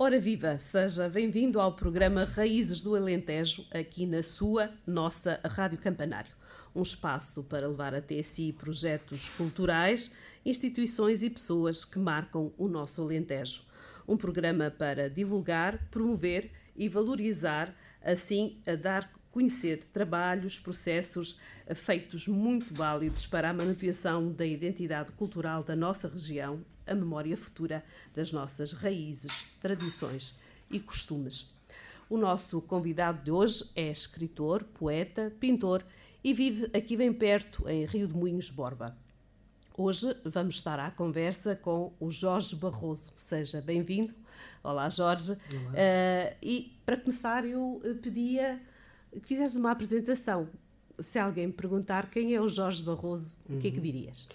Ora viva, seja bem-vindo ao programa Raízes do Alentejo, aqui na sua, nossa Rádio Campanário. Um espaço para levar até si projetos culturais, instituições e pessoas que marcam o nosso Alentejo. Um programa para divulgar, promover e valorizar, assim a dar conhecer trabalhos, processos feitos muito válidos para a manutenção da identidade cultural da nossa região, a memória futura das nossas raízes, tradições e costumes. O nosso convidado de hoje é escritor, poeta, pintor e vive aqui bem perto, em Rio de Moinhos, Borba. Hoje vamos estar à conversa com o Jorge Barroso. Seja bem-vindo. Olá, Jorge. Olá. Uh, e para começar, eu pedia que fizesse uma apresentação. Se alguém me perguntar quem é o Jorge Barroso, uhum. o que é que uhum. dirias?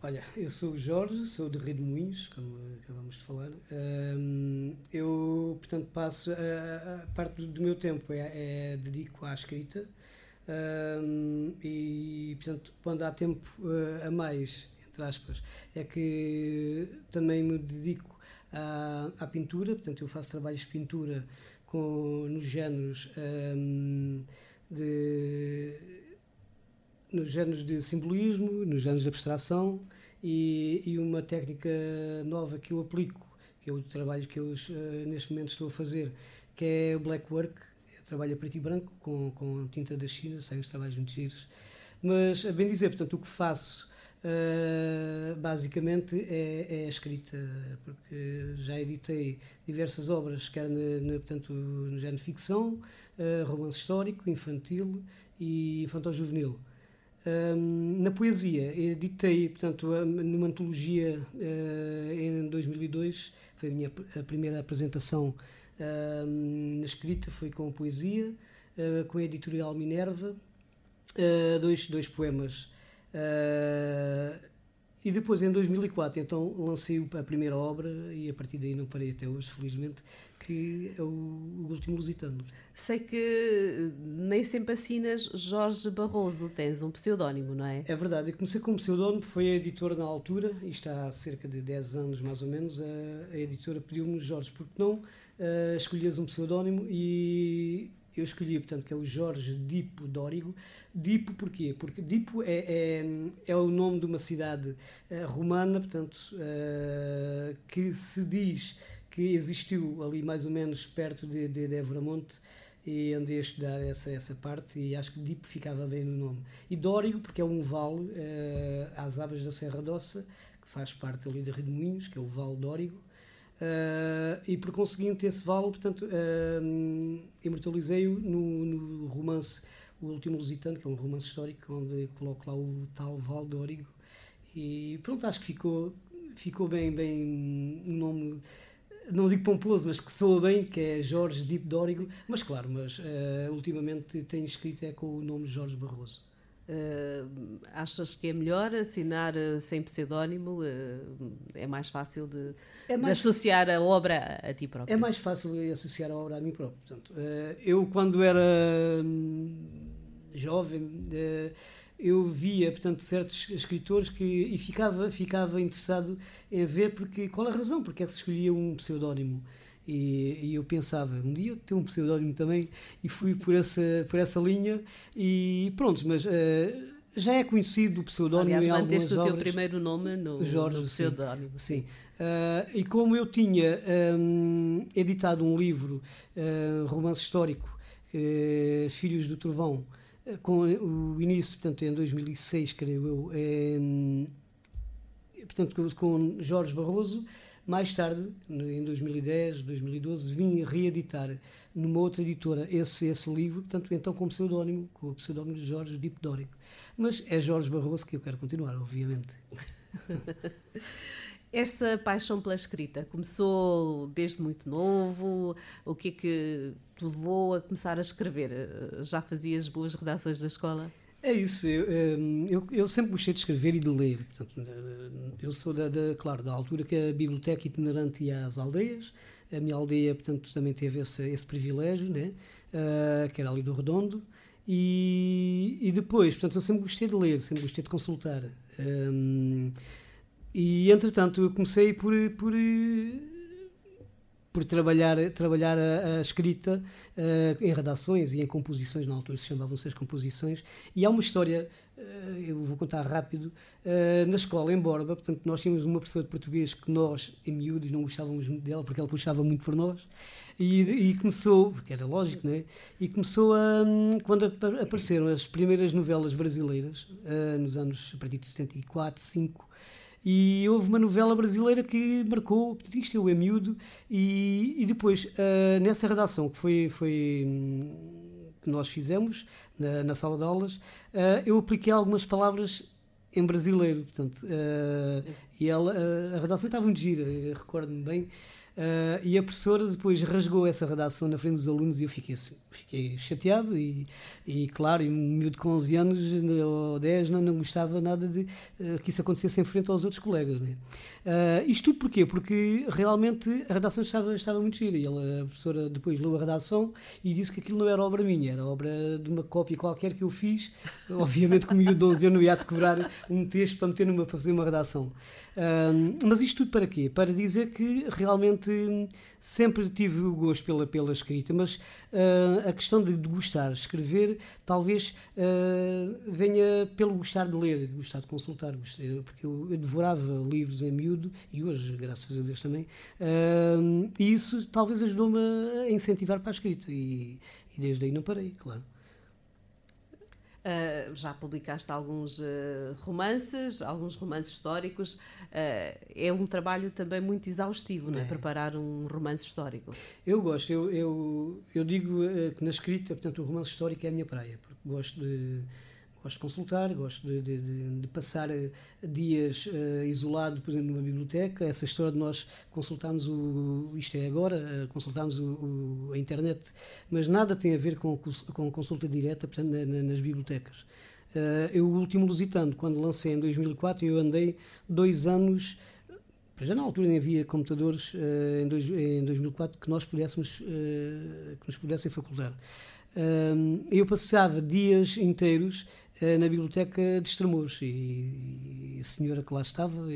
Olha, eu sou o Jorge, sou de Rio de Moinhos, como acabamos de falar. Um, eu, portanto, passo a, a, parte do meu tempo é, é dedico à escrita um, e, portanto, quando há tempo uh, a mais, entre aspas, é que também me dedico à, à pintura, portanto, eu faço trabalhos de pintura com, nos géneros um, de nos géneros de simbolismo, nos géneros de abstração e, e, uma técnica nova que eu aplico, que é o trabalho que eu uh, neste momento estou a fazer, que é o black work, trabalho a preto e branco com, com tinta da China, sem os trabalhos muito giros. Mas, a bem dizer, portanto, o que faço Uh, basicamente é, é, escrita, porque já editei diversas obras, quer na, na, portanto, no género de ficção, uh, romance histórico, infantil e infantil-juvenil. Um, na poesia, editei, portanto, numa antologia uh, em 2002, foi a minha a primeira apresentação na escrita, foi com a poesia, com a editorial Minerva, dois, dois poemas Uh, e depois, em 2004, então lancei a primeira obra e a partir daí não parei até hoje, felizmente, que é o, o Último Lusitano. Sei que nem sempre assinas Jorge Barroso, tens um pseudónimo, não é? É verdade, eu comecei com um pseudónimo, foi a editora na altura, isto há cerca de 10 anos mais ou menos, a, a editora pediu-me Jorge, porque não uh, escolhias um pseudónimo e eu escolhi, portanto, que é o Jorge Dipo Dórigo. Dipo porquê? Porque Dipo é, é, é o nome de uma cidade uh, romana, portanto, uh, que se diz que existiu ali mais ou menos perto de, de, de Evramonte e andei a estudar essa, essa parte e acho que Dipo ficava bem no nome. E Dórigo, porque é um vale uh, às aves da Serra Dossa, que faz parte ali de Rio de Moinhos, que é o Vale Dórigo, Uh, e por conseguinte esse vale, portanto, uh, imortalizei-o no, no, romance O Último Lusitano, que é um romance histórico onde coloco lá o tal Vale de Origo e pronto, acho que ficou, ficou bem, bem um nome não digo pomposo, mas que soa bem, que é Jorge Deep Dórigo, mas claro, mas uh, ultimamente tenho escrito é com o nome Jorge Barroso. Uh, achas que é melhor assinar uh, sem pseudónimo? Uh, é mais fácil de, é mais, de, associar a obra a, ti próprio? É mais fácil associar a obra a mim próprio. Portanto, eu, quando era hum, jovem, eu via portanto, certos escritores que, e ficava, ficava interessado em ver porque, qual a razão porque é que se escolhia um pseudónimo. E, e, eu pensava, um dia ter um pseudónimo também, e fui por essa, por essa linha, e pronto, mas uh, já é conhecido o pseudónimo Aliás, em algumas obras. o teu primeiro nome no, Jorge, no pseudónimo. Sim. sim. Uh, e como eu tinha um, editado um livro, uh, romance histórico, uh, Filhos do Trovão, com o início, portanto, em 2006, creio eu, um, portanto, com Jorge Barroso, mais tarde, em 2010, 2012, vim reeditar numa outra editora esse, esse livro, tanto então com pseudónimo, com o pseudónimo de Jorge Dipdórico. Mas é Jorge Barroso que eu quero continuar, obviamente. Essa paixão pela escrita começou desde muito novo? O que é que te levou a começar a escrever? Já fazias boas redações na escola? É isso, eu, ehm, eu, eu, sempre gostei de escrever e de ler. Portanto, eh, eu sou, da, da, claro, da altura que a biblioteca itinerante ia às aldeias. A minha aldeia, portanto, também teve esse, esse privilégio, né? Uh, que era ali do Redondo. E, e depois, portanto, eu sempre gostei de ler, sempre gostei de consultar. Um, e, entretanto, eu comecei por, por por trabalhar, trabalhar a, a escrita uh, em redações e em composições, na altura se chamavam-se as composições, e há uma história, uh, eu vou contar rápido, uh, na escola em Borba, portanto nós tínhamos uma professora de português que nós, em miúdos, não gostávamos muito dela, porque ela puxava muito por nós, e, e começou, que era lógico, né? e começou a, quando apareceram as primeiras novelas brasileiras, nos anos, a partir de 74, 5, e houve uma novela brasileira que marcou, isto eu é miúdo, e, e depois, uh, nessa redação que foi, foi hum, que nós fizemos na, na sala de aulas, uh, eu apliquei algumas palavras em brasileiro, portanto, uh, e ela, a redação estava muito gira, recordo-me bem, Uh, e a professora depois rasgou essa redação na frente dos alunos e eu fiquei, fiquei chateado e, e claro, um miúdo com 11 anos ou 10 não, não gostava nada de uh, que isso acontecesse em frente aos outros colegas. Né? Uh, isto porquê? Porque realmente a redação estava, estava muito gira e ela, a professora depois leu a redação e disse que aquilo não era obra minha, era obra de uma cópia qualquer que eu fiz. Obviamente com o miúdo de 11 anos não ia cobrar um texto para meter numa, para fazer uma redação. mas isto tudo para quê? Para dizer que realmente sempre tive o gosto pela, pela escrita, mas uh, a questão de, de, gostar, escrever, talvez uh, venha pelo gostar de ler, gostar de consultar, porque eu, eu devorava livros em miúdo e hoje, graças a Deus também, uh, e isso talvez ajudou-me a incentivar para a escrita e, e desde aí não parei, claro. Uh, já publicaste alguns uh, romances, alguns romances históricos. Uh, é um trabalho também muito exaustivo, não é? Preparar um romance histórico. Eu gosto, eu, eu, eu digo que na escrita, portanto, o romance histórico é a minha praia, porque gosto de gosto de consultar, gosto de, de, de passar eh, dias uh, isolado, por exemplo, numa biblioteca. Essa história de nós consultarmos o. Isto é agora, uh, consultarmos o, o, a internet, mas nada tem a ver com, com consulta direta portanto, na, na, nas bibliotecas. Uh, eu, o último Lusitano, quando lancei em 2004, eu andei dois anos. Já na altura nem havia computadores em, dois, em 2004 que nós pudéssemos, que nos pudessem facultar. eu passava dias inteiros na biblioteca de Estremoz e, a senhora que lá estava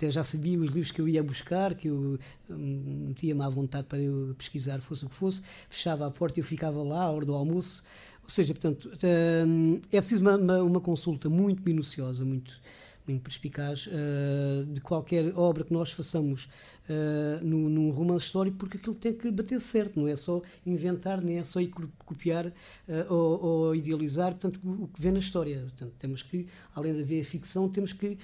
até já sabia os livros que eu ia buscar, que eu hum, metia-me à vontade para eu pesquisar, fosse o que fosse, fechava a porta e eu ficava lá à hora do almoço. Ou seja, portanto, hum, é preciso uma, uma, uma consulta muito minuciosa, muito, muito perspicaz uh, de qualquer obra que nós façamos uh, no, num romance histórico, porque aquilo tem que bater certo, não é só inventar, nem é só copiar uh, ou, ou, idealizar portanto, o, o, que vê na história. Portanto, temos que, além de haver ficção, temos que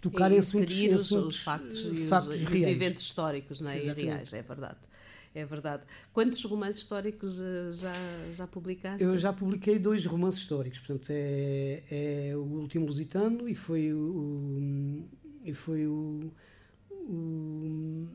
tocar em assuntos, os, assuntos, os factos, e factos os, reais. os eventos históricos não é? e reais, é verdade. É verdade. Quantos romances históricos já, já publicaste? Eu já publiquei dois romances históricos. Portanto, é, é o Último Lusitano e foi o, e foi o, o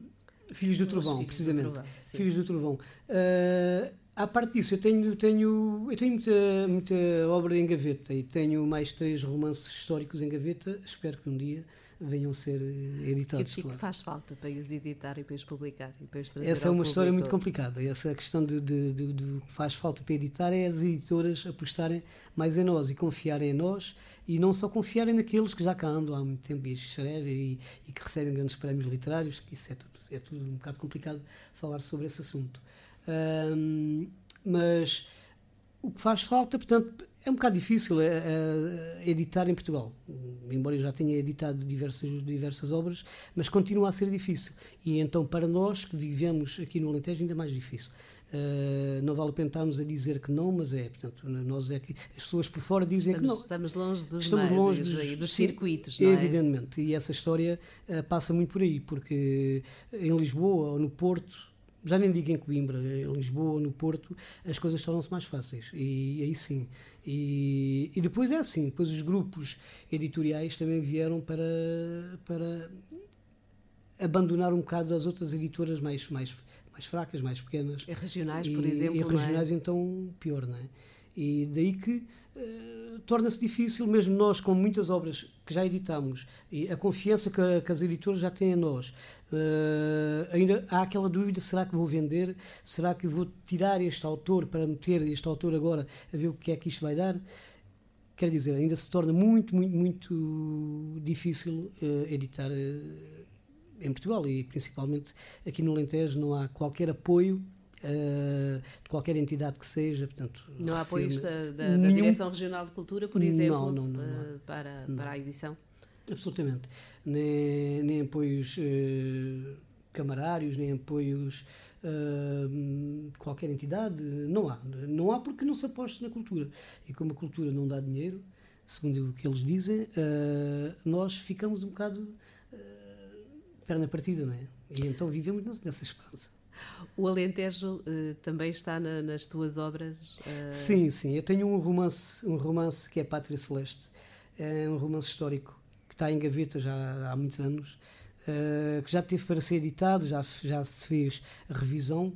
Filhos do Trovão, precisamente. Do Trovão, Filhos do Trovão. Uh, à parte disso, eu tenho, tenho, eu tenho muita, muita obra em gaveta e tenho mais três romances históricos em gaveta. Espero que um dia venham ser editados. O que, claro. faz falta para os editar e para os publicar? E para os trazer Essa é uma história muito complicada. Essa questão de, de, de que faz falta para editar é as editoras apostarem mais em nós e confiarem em nós e não só confiarem naqueles que já cá andam há muito tempo e escrevem e, e que recebem grandes prémios literários, que isso é tudo, é tudo um bocado complicado falar sobre esse assunto. Um, mas o que faz falta, portanto, é um bocado difícil é, é, editar em Portugal, embora eu já tenha editado diversas, diversas obras, mas continua a ser difícil. E então, para nós que vivemos aqui no Alentejo, ainda mais difícil. Uh, não vale a pena estarmos a dizer que não, mas é. Portanto, nós é que as pessoas por fora dizem estamos, que não. Estamos longe dos, estamos longe dos, dos, dos circuitos, não é? Evidentemente. E essa história uh, passa muito por aí, porque em Lisboa ou no Porto já nem digo em Coimbra, em Lisboa ou no Porto, as coisas tornam-se mais fáceis. E aí sim. E, e depois é assim, depois os grupos editoriais também vieram para, para abandonar um bocado as outras editoras mais, mais, mais fracas, mais pequenas. E regionais, por exemplo. E é? regionais, é? então, pior, não é? E daí que uh, torna-se difícil, mesmo nós, com muitas obras que já editamos, e a confiança que, que as editoras já têm em nós, Uh, ainda há aquela dúvida: será que vou vender? Será que vou tirar este autor para meter este autor agora a ver o que é que isto vai dar? Quer dizer, ainda se torna muito, muito, muito difícil uh, editar em Portugal e principalmente aqui no Alentejo não há qualquer apoio Uh, de qualquer entidade que seja. Portanto, não há apoios da, da, da Direção Regional de Cultura, por exemplo, não, não, não, uh, para, para a edição? Absolutamente. Nem, nem apoios uh, camarários, nem apoios de qualquer entidade. Não há. Não há porque não se aposta na cultura. E como a cultura não dá dinheiro, segundo o que eles dizem, nós ficamos um bocado perna partida, não é? E então vivemos nessa esperança. O Alentejo uh, também está na, nas tuas obras? Uh... Sim, sim. Eu tenho um romance, um romance que é Pátria Celeste. É um romance histórico que está em gaveta já há muitos anos, uh, que já teve para ser editado, já, já se fez a revisão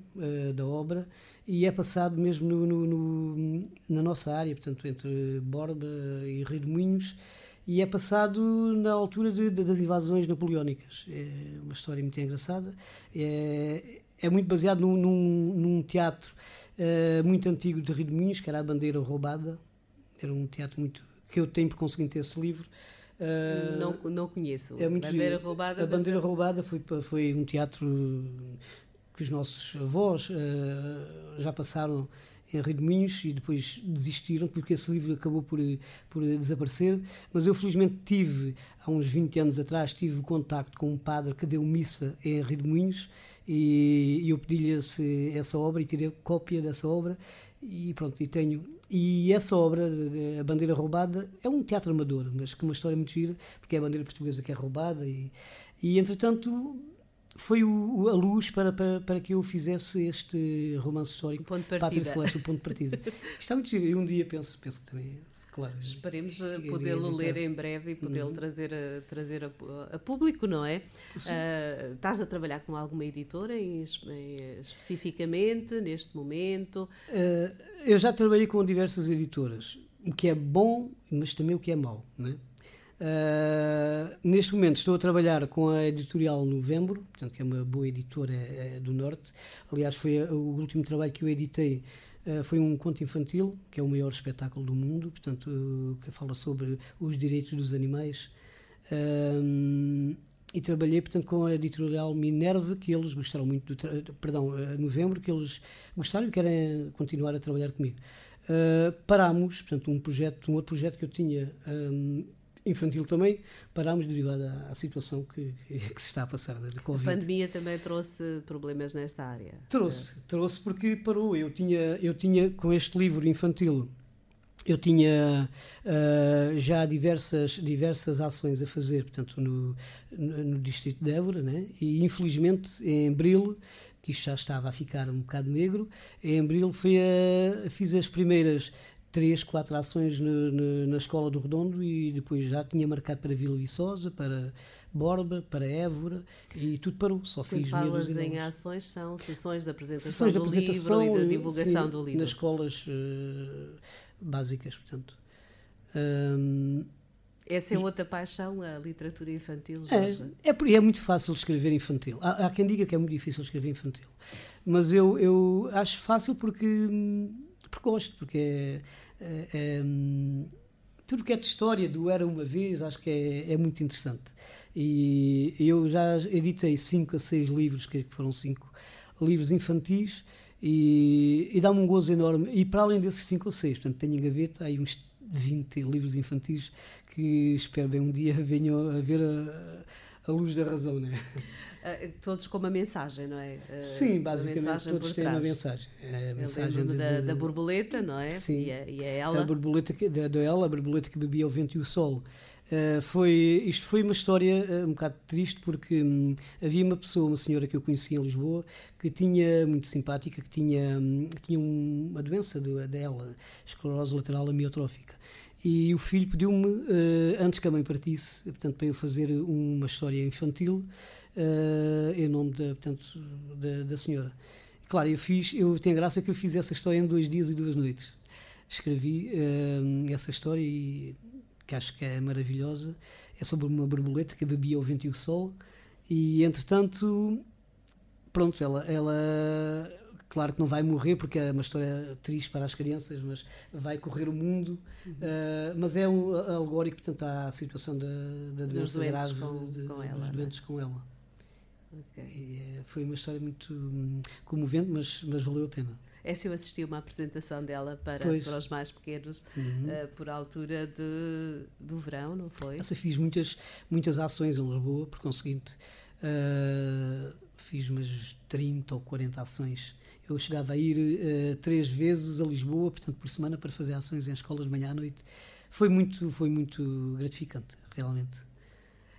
da obra e é passado mesmo no, no, no, na nossa área, portanto, entre Borba e Rio de Moinhos e é passado na altura de, de, das invasões napoleónicas. É uma história muito engraçada. É, é muito baseado num, num, num teatro uh, muito antigo de Rio de Minhos, que era a Bandeira Roubada. Era um teatro muito que eu tenho por conseguir ter esse livro. Uh, não, não conheço. É muito bandeira roubada. A Bandeira é... Roubada foi, foi um teatro que os nossos avós uh, já passaram em Rio de Minhos e depois desistiram porque esse livro acabou por, por desaparecer. Mas eu felizmente tive, há uns 20 anos atrás, tive contacto com um padre que deu missa em Rio de Minhos e, eu pedi-lhe essa obra e tirei cópia dessa obra e pronto, e tenho. E essa obra, A Bandeira Roubada, é um teatro amador, mas com uma história muito gira, porque é a bandeira portuguesa que é roubada e, e entretanto foi o, a luz para, para, para que eu fizesse este romance histórico. Pátria Celeste, o ponto de partida. Está muito giro. E um dia penso, penso que também claro. Esperemos podê-lo ler em breve e podê-lo uhum. trazer, a, trazer a, a, público, não é? Uh, estás a trabalhar com alguma editora em, em, especificamente neste momento? Uh, eu já trabalhei com diversas editoras, o que é bom, mas também o que é mau, não é? Uh, neste momento estou a trabalhar com a editorial Novembro, portanto, que é uma boa editora é do Norte. Aliás, foi o último trabalho que eu editei Uh, foi um conto infantil, que é o maior espetáculo do mundo, portanto, uh, que fala sobre os direitos dos animais. Uh, e trabalhei, portanto, com a editorial Minerva, que eles gostaram muito do. Perdão, Novembro, que eles gostaram e querem continuar a trabalhar comigo. parámos, portanto, um projeto, um outro projeto que eu tinha. Um, infantil também, parámos derivado à, à situação que, que, se está a passar da Covid. A pandemia também trouxe problemas nesta área? Trouxe, é. trouxe porque parou. Eu tinha, eu tinha com este livro infantil, eu tinha uh, já diversas, diversas ações a fazer, portanto, no, no, no Distrito de Évora, né? e infelizmente em Abril que isto já estava a ficar um bocado negro. Em abril foi a, fiz as primeiras três, quatro ações no, no, na Escola do Redondo e depois já tinha marcado para Vila Viçosa, para Borba, para Évora e tudo parou. Só fiz Quando falas em ações são sessões de apresentação sessões de do apresentação, livro e da divulgação sim, do livro. Nas escolas uh, básicas, portanto. Um, essa é outra paixão, a literatura infantil, é, Jorge? É, é, é muito fácil escrever infantil. Há, há, quem diga que é muito difícil escrever infantil. Mas eu, eu acho fácil porque hum, porque gosto, porque é, é, é, tudo que é de história do Era Uma Vez, acho que é, é muito interessante. E eu já editei cinco a seis livros, que foram cinco livros infantis, e, e dá-me um gozo enorme. E para além desses cinco ou seis, portanto, tenho em gaveta aí uns 20 livros infantis que espero bem um dia venham a ver a, a luz da razão, né? Uh, todos com uma mensagem, não é? Uh, Sim, basicamente todos têm uma mensagem. É a mensagem de, da, de, da, borboleta, não é? Sim, e a, e a ela. A borboleta que, da, da ela, a borboleta que bebia o vento e o sol. Uh, foi, isto foi uma história uh, um bocado triste porque um, havia uma pessoa, uma senhora que eu conhecia em Lisboa, que tinha, muito simpática, que tinha, um, que tinha uma doença dela, esclerose lateral amiotrófica. E o filho pediu-me, uh, antes que a mãe partisse, portanto, para eu fazer uma história infantil, uh, em nome da, portanto, da, da, senhora. Claro, eu fiz, eu tenho graça que eu fiz essa história em dois dias e duas noites. Escrevi uh, essa história e que acho que é maravilhosa. É sobre uma borboleta que bebia o vento e o sol e, entretanto, pronto, ela, ela claro que não vai morrer porque é uma história triste para as crianças, mas vai correr o mundo. Uhum. Uh, mas é um alegórico, portanto, à situação da, da doença grave com, de, com ela, dos doentes é? com ela. Okay. E, foi uma história muito hum, comovente, mas, mas valeu a pena. Essa eu assisti uma apresentação dela para, para os mais pequenos, uhum. uh, por altura de, do verão, não foi? Essa fiz muitas, muitas ações em Lisboa, por conseguinte, uh, fiz umas 30 ou 40 ações. Eu chegava a ir uh, três vezes a Lisboa, portanto, por semana, para fazer ações em escolas de manhã à noite. Foi muito, foi muito gratificante, realmente.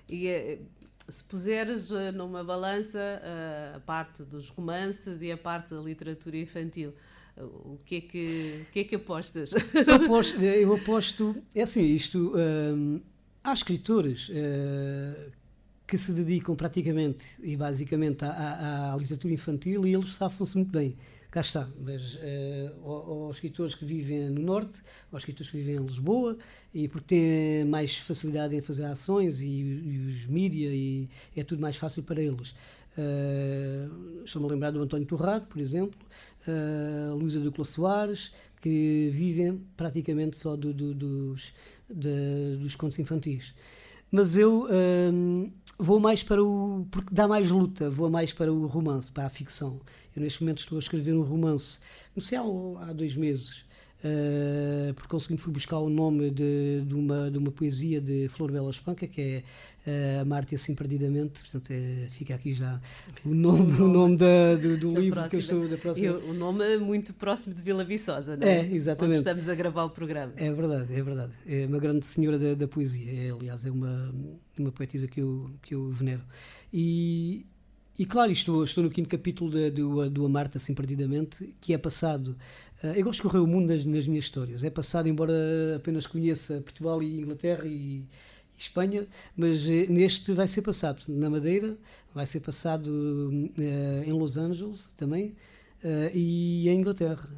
E se puseres eh, numa balança eh, a parte dos romances e a parte da literatura infantil, eh, o que é que, o que, é que apostas? Eu aposto, eu aposto é assim, isto, hum, há escritores uh, que se dedicam praticamente e basicamente à, à, à literatura infantil e eles safam-se muito bem cá está. Mas uh, aos escritores que vivem no Norte, aos escritores que vivem em Lisboa, e porque têm mais facilidade em fazer ações e, e os mídia, e é tudo mais fácil para eles. Uh, Estou-me a lembrar do António Torrado, por exemplo, uh, Luísa Ducla Soares, que vivem praticamente só do, do, dos, de, dos contos infantis. Mas eu uh, vou mais para o. porque dá mais luta, vou mais para o romance, para a ficção. Eu, neste momento, estou a escrever um romance. Comecei há, há dois meses, uh, porque consegui fui buscar o nome de, de, uma, de uma poesia de Flor Bela Espanca, que é uh, Amar-te assim perdidamente. Portanto, é, fica aqui já o nome, o nome da, do, do livro próxima. que eu estou da próxima. Eu, o nome é muito próximo de Vila Viçosa, não é? É, exatamente. Onde estamos a gravar o programa. É verdade, é verdade. É uma grande senhora da, da poesia. É, aliás, é uma, uma poetisa que eu, que eu venero. E, e claro, estou, estou no quinto capítulo de, do, do Amarte assim perdidamente, que é passado. Uh, eu gosto de correr o mundo nas, nas, minhas histórias. É passado, embora apenas conheça Portugal e Inglaterra e, e Espanha, mas uh, neste vai ser passado na Madeira, vai ser passado uh, em Los Angeles também. e em Inglaterra.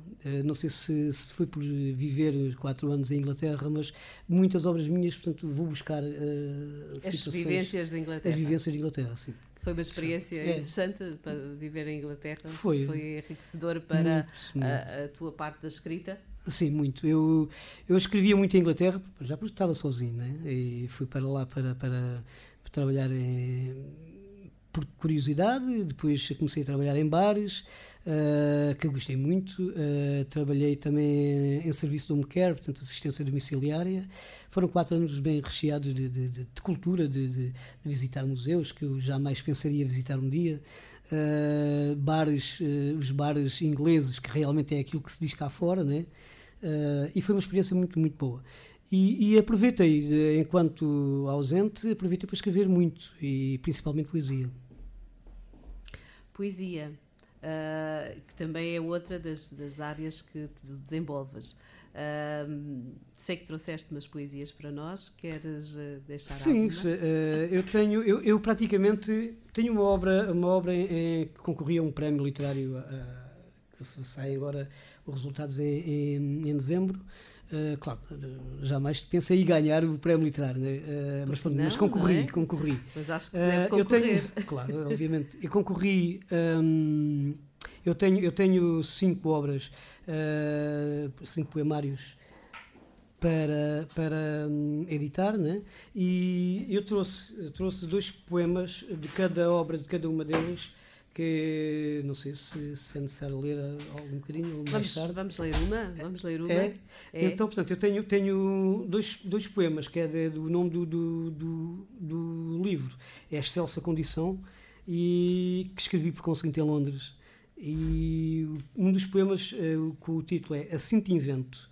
não sei se, se, foi por viver quatro anos em Inglaterra, mas muitas obras minhas, portanto, vou buscar as vivências de Inglaterra. As vivências de Inglaterra, sim. Foi uma experiência é. interessante para viver em Inglaterra. Foi. Foi enriquecedor para muito, a, a, tua parte da escrita. Sim, muito. Eu, eu escrevia muito em Inglaterra, já porque estava sozinho, né? E fui para lá para, para, para trabalhar em, por curiosidade. Depois comecei a trabalhar em bares, uh, que eu gostei muito. Uh, trabalhei também em serviço de home portanto, assistência domiciliária. Foram quatro anos bem recheados de, de, de, de cultura, de, visitar museus, que eu jamais pensaria visitar um dia. Uh, bares, os bares ingleses, que realmente é aquilo que se diz cá fora, né? e foi uma experiência muito, muito boa. E, e, aproveitei, enquanto ausente, aproveitei para escrever muito, e principalmente poesia. Poesia uh, que também é outra das, das áreas que te desenvolves. Uh, sei que trouxeste umas poesias para nós, queres uh, deixar Sim, eu tenho, eu, eu, praticamente tenho uma obra, uma obra em, em, que concorria a um prémio literário que sai agora os resultados em, em, em dezembro. Uh, claro, jamais pensei em ganhar o prémio literário, né? uh, mas, não, mas, concorri, é? concorri. Mas acho que se deve concorrer. Eu tenho, claro, obviamente. Eu concorri. Um, eu tenho, eu tenho cinco obras, uh, cinco poemários para, para um, editar, né? e eu trouxe, trouxe dois poemas de cada obra, de cada uma delas que não sei se, se é necessário ler algum bocadinho mais vamos, tarde. Vamos ler uma? Vamos ler uma? É? é? Então, portanto, eu tenho, tenho dois, dois poemas, que é de, do nome do, do, do, do livro, é Excelsa Condição, e que escrevi por conseguinte em Londres. E um dos poemas é, com o título é Assim te invento.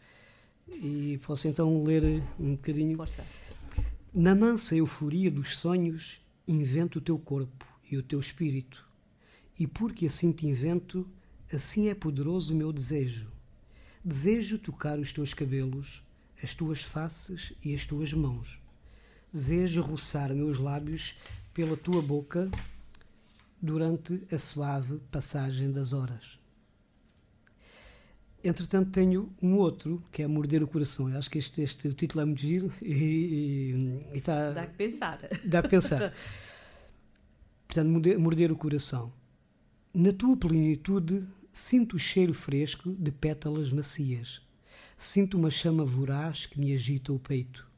E posso então ler um bocadinho. Força. Na mansa euforia dos sonhos, invento o teu corpo e o teu espírito e porque assim te invento, assim é poderoso o meu desejo. Desejo tocar os teus cabelos, as tuas faces e as tuas mãos. Desejo roçar meus lábios pela tua boca durante a suave passagem das horas. Entretanto, tenho um outro que é Morder o Coração. Eu acho que este, este o título é muito giro e, e, e tá, dá que pensar. Dá que pensar. Portanto, morder, morder o coração. Na tua plenitude, sinto o cheiro fresco de pétalas macias. Sinto uma chama voraz que me agita o peito.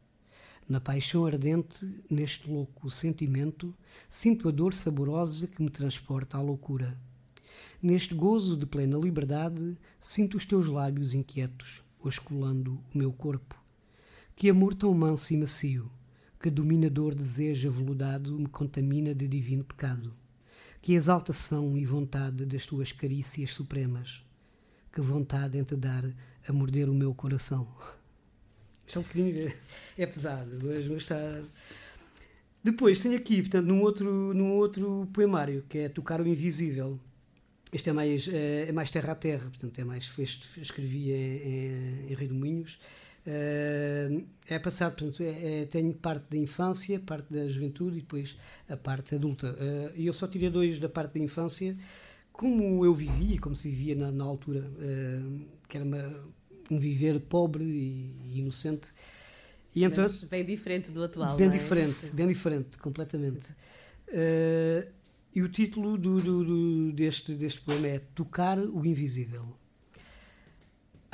Na paixão ardente, neste louco sentimento, sinto a dor saborosa que me transporta à loucura. Neste gozo de plena liberdade, sinto os teus lábios inquietos, osculando o meu corpo. Que amor tão manso e macio, que dominador desejo aveludado me contamina de divino pecado. Que exaltação e vontade das tuas carícias supremas. Que vontade em te dar a morder o meu coração. Isto é um bocadinho. É pesado, mas, mas está. Depois tenho aqui, portanto, num outro, num outro poemário, que é Tocar o Invisível. Este é mais, é, é mais terra a terra, portanto, é mais. Este escrevi em, em, em Rio de Moinhos. Uh, é passado, portanto, é, é, tenho parte da infância, parte da juventude e depois a parte adulta. E uh, eu só tirei dois da parte da infância, como eu vivia, como se vivia na, na altura, uh, que era uma, um viver pobre e, e inocente. E então, Mas bem diferente do atual. Bem é? diferente, bem diferente, completamente. Uh, e o título do, do, do, deste, deste poema é Tocar o Invisível.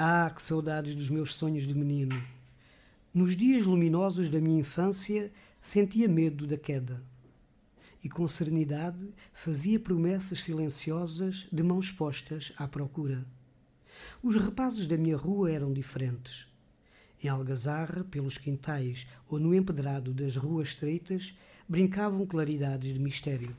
Ah, que saudades dos meus sonhos de menino! Nos dias luminosos da minha infância sentia medo da queda e com serenidade fazia promessas silenciosas de mãos postas à procura. Os rapazes da minha rua eram diferentes. Em algazarra, pelos quintais ou no empedrado das ruas estreitas, brincavam claridades de mistério.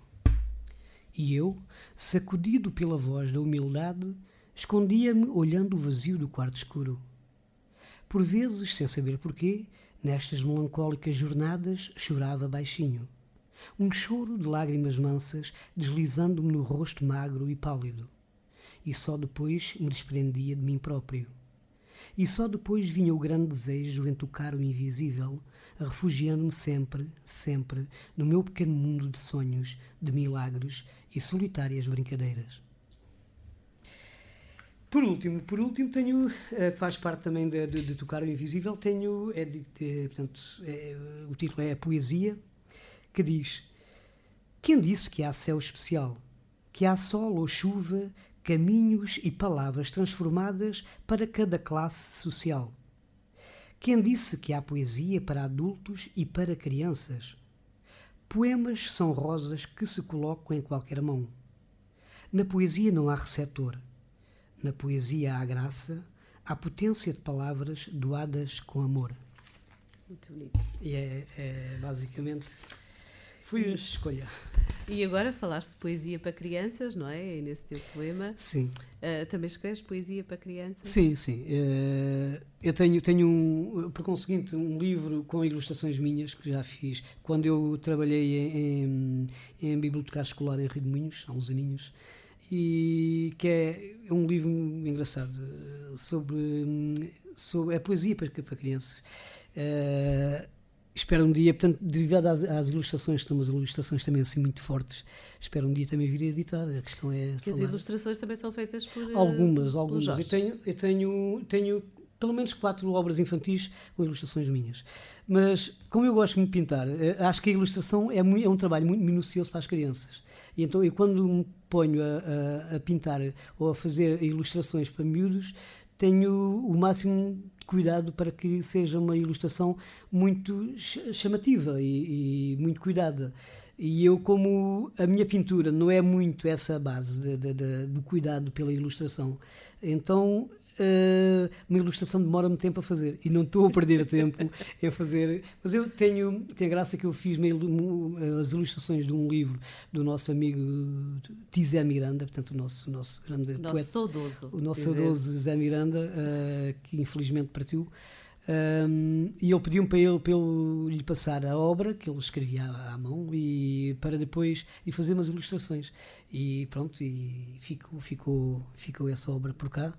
E eu, sacudido pela voz da humildade, escondia-me olhando o vazio do quarto escuro. Por vezes, sem saber porquê, nestas melancólicas jornadas, chorava baixinho. Um choro de lágrimas mansas deslizando-me no rosto magro e pálido e só depois me desprendia de mim próprio. E só depois vinha o grande desejo em tocar o invisível, refugiando-me sempre, sempre, no meu pequeno mundo de sonhos, de milagres e solitárias brincadeiras. Por último, por último tenho, eh, que faz parte também de, de, de, tocar o invisível, tenho, é de, portanto, é, o título é a Poesia, que diz Quem disse que há céu especial? Que há sol ou chuva caminhos e palavras transformadas para cada classe social. Quem disse que há poesia para adultos e para crianças? Poemas são rosas que se colocam em qualquer mão. Na poesia não há receptor. Na poesia há graça, há potência de palavras doadas com amor. Muito bonito. E é, é basicamente foi a escolha. E agora falaste de poesia para crianças, não é? E nesse teu poema. Sim. Uh, também escreves poesia para crianças? Sim, sim. Uh, eu tenho, tenho um, por conseguinte, um livro com ilustrações minhas que já fiz quando eu trabalhei em, em, em biblioteca escolar em Rio de Minhos, há uns aninhos, e que é um livro engraçado sobre, sobre a poesia para, para crianças. Uh, espero um dia, portanto, derivado às, às, ilustrações, que umas ilustrações também assim muito fortes, espero um dia também vir a editar. A questão é. Que as ilustrações também são feitas por. Eh, algumas, algumas. Eu tenho, eu tenho, tenho pelo menos quatro obras infantis com ilustrações minhas. Mas, como eu gosto muito de pintar, eh, acho que a ilustração é, muito, é um trabalho muito minucioso para as crianças. E então, eu quando me ponho a, a, a pintar ou a fazer ilustrações para miúdos, tenho o máximo cuidado para que seja uma ilustração muito chamativa e, e muito cuidada. E eu, como a minha pintura não é muito essa base de, de, de, do cuidado pela ilustração, então uh, uma ilustração demora-me tempo a fazer e não estou a perder tempo em fazer. Mas eu tenho, tem graça que eu fiz as ilustrações de um livro do nosso amigo Tizé Miranda, portanto, o nosso, o nosso grande nosso poeta. Saudoso. O nosso saudoso Zé Miranda, uh, que infelizmente partiu. Um, e ele pediu-me para, ele, para eu lhe passar a obra que ele escrevia à, à, mão e para depois e fazer umas ilustrações e pronto e ficou ficou ficou essa obra por cá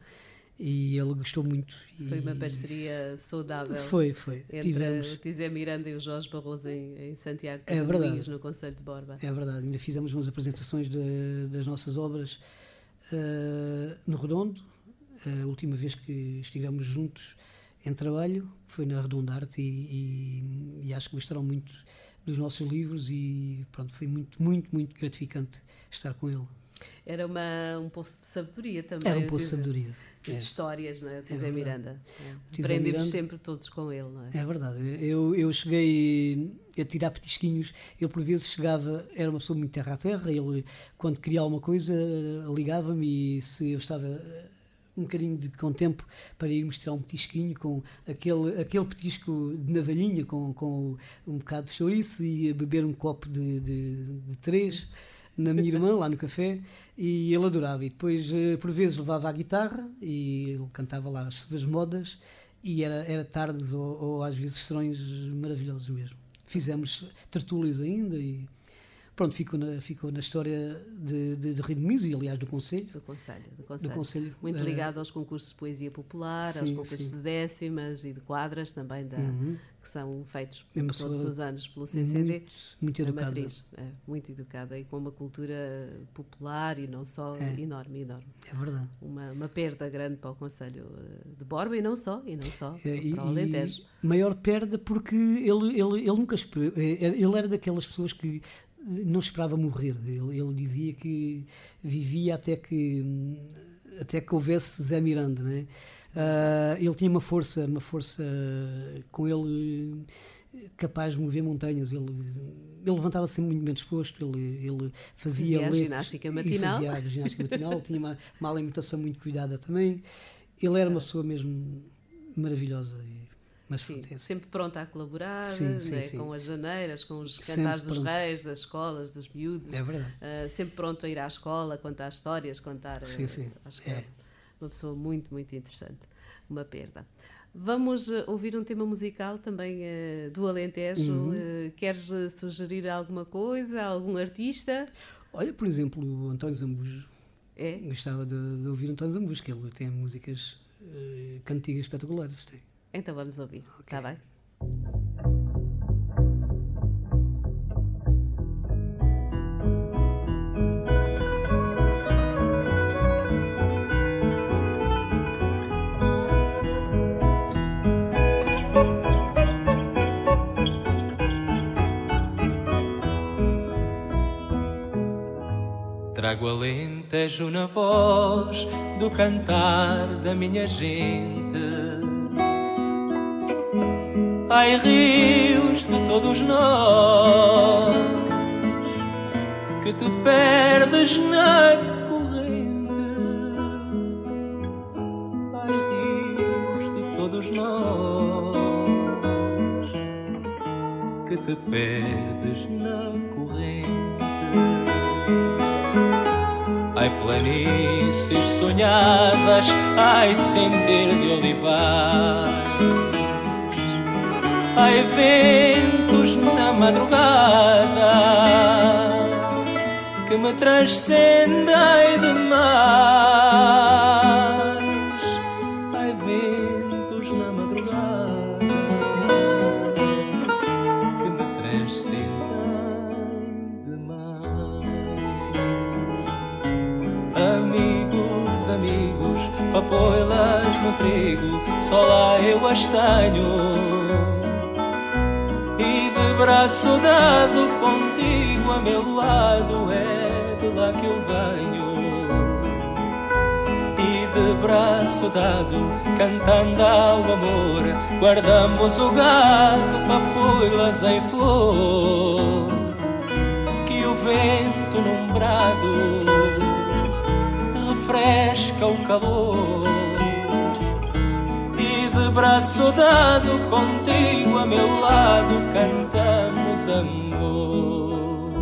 e ele gostou muito. Foi uma parceria saudável. Foi, foi. Entre Tivemos. o Tizé Miranda e o Jorge Barroso em, em Santiago é verdade. no Conselho de Borba. É verdade, ainda fizemos umas apresentações de, das nossas obras uh, no Redondo, a última vez que estivemos juntos em trabalho foi na Redondarte e, e, e acho que gostaram muito dos nossos livros e pronto, foi muito, muito, muito gratificante estar com ele. Era uma, um poço de sabedoria também. Era um poço de sabedoria. De é. histórias, não é? O é Miranda. É. Aprendemos sempre todos com ele, não é? É verdade. Eu, eu cheguei a tirar petisquinhos. Ele, por vezes, chegava, era uma pessoa muito terra a terra. Ele, quando queria alguma coisa, ligava-me e se eu estava um bocadinho de, com tempo para irmos tirar um petisquinho com aquele, aquele petisco de navalhinha com, com um bocado de chouriço e beber um copo de, de, de três na minha irmã, lá no café, e ele adorava. E depois, eh, por vezes, levava a guitarra e ele cantava lá as suas modas, e era, era tardes ou, ou às vezes serões maravilhosos mesmo. Fizemos tertúlias ainda e pronto, ficou na, ficou na história de, de, de Rio de Miso e, aliás, do Conselho. Do Conselho, do Conselho. Do Conselho Muito uh, ligado aos concursos de poesia popular, sim, aos concursos sim. de décimas e de quadras também, da, uhum. que são feitos é todos os anos pelo CCD. Muito, muito educada. Matriz, é, muito educada e com uma cultura popular e não só é. enorme, enorme. É verdade. Uma, uma perda grande para o Conselho eh, de Borba e não só, e não só, é, para o Alentejo. Maior perda porque ele, ele, ele nunca eh, ele era daquelas pessoas que não esperava morrer. Ele, ele, dizia que vivia até que até que houvesse Zé Miranda, né? Uh, ele tinha uma força, uma força com ele capaz de mover montanhas. Ele, ele levantava-se muito bem disposto. Ele, ele fazia, fazia a ginástica matinal. Fazia a ginástica matinal. tinha uma, uma alimentação muito cuidada também. Ele era uma pessoa mesmo maravilhosa. Mas sim, sempre pronta a colaborar sim, sim, né, com as janeiras, com os cantares dos reis, das escolas, dos miúdos. É verdade. Uh, sempre pronto a ir à escola, contar histórias, contar. Sim, sim. Uh, acho que é. é uma pessoa muito, muito interessante. Uma perda. Vamos uh, ouvir um tema musical também do Alentejo. Uhum. queres sugerir alguma coisa, algum artista? Olha, por exemplo, o António Zambujo. É? Gostava de, de ouvir António Zambujo, que ele tem músicas cantigas espetaculares. Tem. Então vamos ouvir, está okay. bem? Trago alentejo na voz do cantar da minha gente ai rios de todos nós que te perdes na corrente, ai rios de todos nós que te perdes na corrente. Ai planícies sonhadas, ai sender de olivar Ai ventos na madrugada que me transcendem demais. Ai ventos na madrugada que me transcendem demais. Amigos, amigos, papoilas no trigo, só lá eu as tenho braço dado contigo a meu lado é de lá que eu venho. E de braço dado cantando ao amor guardamos o gado papoilas em flor que o vento num brado refresca o calor. De braço dado contigo a meu lado cantamos amor.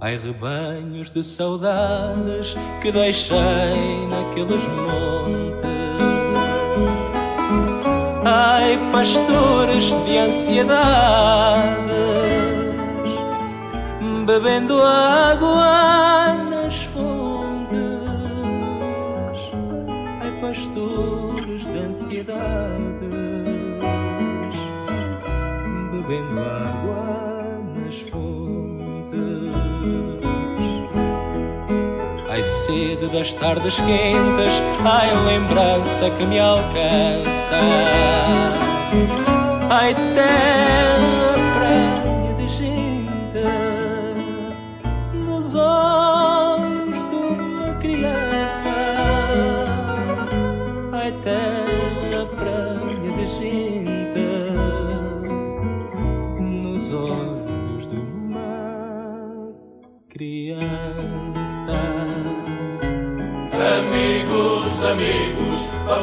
Ai rebanhos de saudades que deixei naqueles montes. Ai pastores de ansiedades bebendo água nas fontes. Ai pastores ansiedades, bebendo água nas fontes. Ai, sede das tardes quentes, ai, lembrança que me alcança. Ai, terra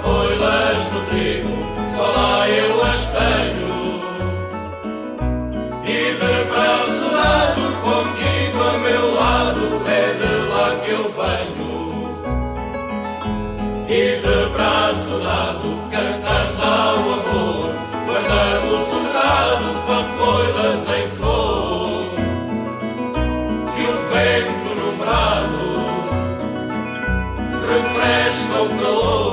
papoilas no trigo, só lá eu as tenho. E de braço dado contigo a meu lado, é de lá que eu venho. E de braço dado, cantando ao amor, guardamos o gado, papoilas em flor. Que o vento brado refresca o calor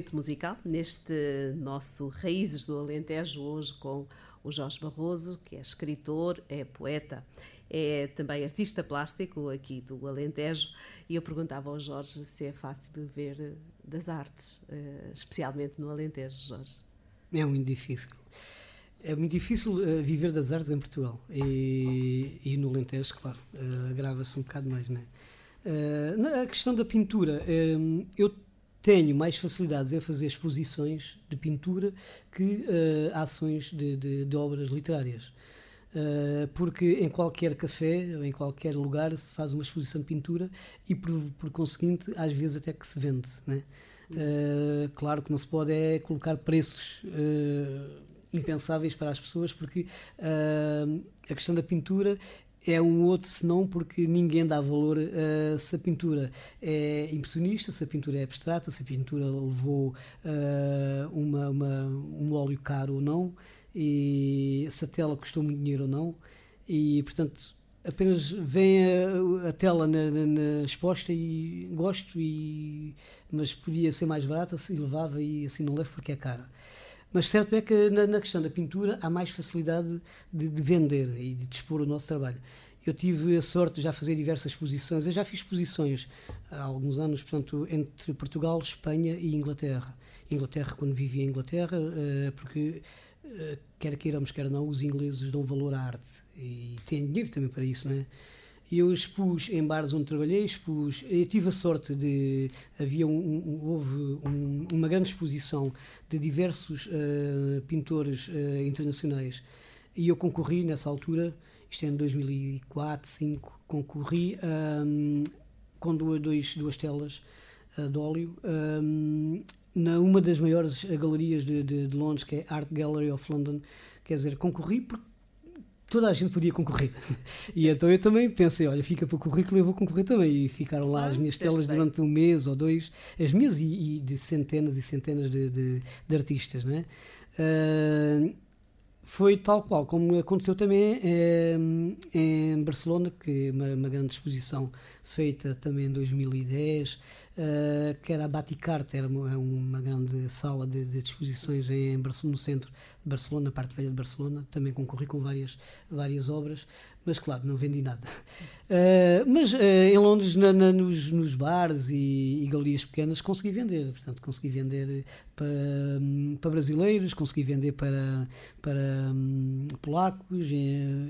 momento musical neste nosso Raízes do Alentejo, hoje com o Jorge Barroso, que é escritor, é poeta, é também artista plástico aqui do Alentejo. E eu perguntava ao Jorge se é fácil viver das artes, eh, especialmente no Alentejo, Jorge. É muito difícil. É muito difícil eh, viver das artes em Portugal e, e no Alentejo, claro, eh, agrava-se um bocado mais, não é? Eh, na questão da pintura, eh, eu tenho mais facilidades em fazer exposições de pintura que eh, ações de, de- de obras literárias. Uh, porque em qualquer café ou em qualquer lugar se faz uma exposição de pintura e por, por conseguinte às vezes até que se vende né? Uh, claro que não se pode é colocar preços uh, impensáveis para as pessoas porque uh, a questão da pintura é um outro senão porque ninguém dá valor uh, se a pintura é impressionista, se a pintura é abstrata, se a pintura levou uh, uma, uma, um óleo caro ou não e se a tela custou muito dinheiro ou não. E portanto apenas vem a, a tela na, na, na, exposta e gosto e mas podia ser mais barata se levava e assim não levo porque é cara mas certo é que na, na questão da pintura há mais facilidade de, de, vender e de dispor o nosso trabalho. Eu tive a sorte de já fazer diversas exposições. Eu já fiz exposições há alguns anos portanto entre Portugal, Espanha e Inglaterra. Inglaterra quando vivia em Inglaterra porque quer queiramos, quer não, os ingleses dão valor à arte e têm dinheiro também para isso, não é? Eu expus em bares onde trabalhei, expus, eu tive a sorte de, havia um, um, houve um, uma grande exposição de diversos uh, pintores uh, internacionais. E eu concorri nessa altura, isto é em 2004, 2005, concorri um, com duas, dois, duas telas uh, de óleo um, na uma das maiores galerias de, de, de, Londres, que é Art Gallery of London, quer dizer, concorri porque toda a gente podia concorrer. e então eu também pensei, olha, fica para o currículo, eu vou concorrer também. E ficaram lá ah, as minhas telas durante um mês ou dois, as minhas e, e de centenas e centenas de, de, de artistas, né? Uh, foi tal qual, como aconteceu também em Barcelona, que é uma, uma grande exposição feita também em 2010, Uh, que era a Baticarte, era uma, uma grande sala de, de, exposições em no centro de Barcelona, na parte velha de Barcelona. Também concorri com várias, várias obras, mas claro, não vendi nada. Uh, mas uh, em Londres, na, na, nos, nos, bares e, e, galerias pequenas, consegui vender. Portanto, consegui vender para, um, para brasileiros, consegui vender para, para um, polacos,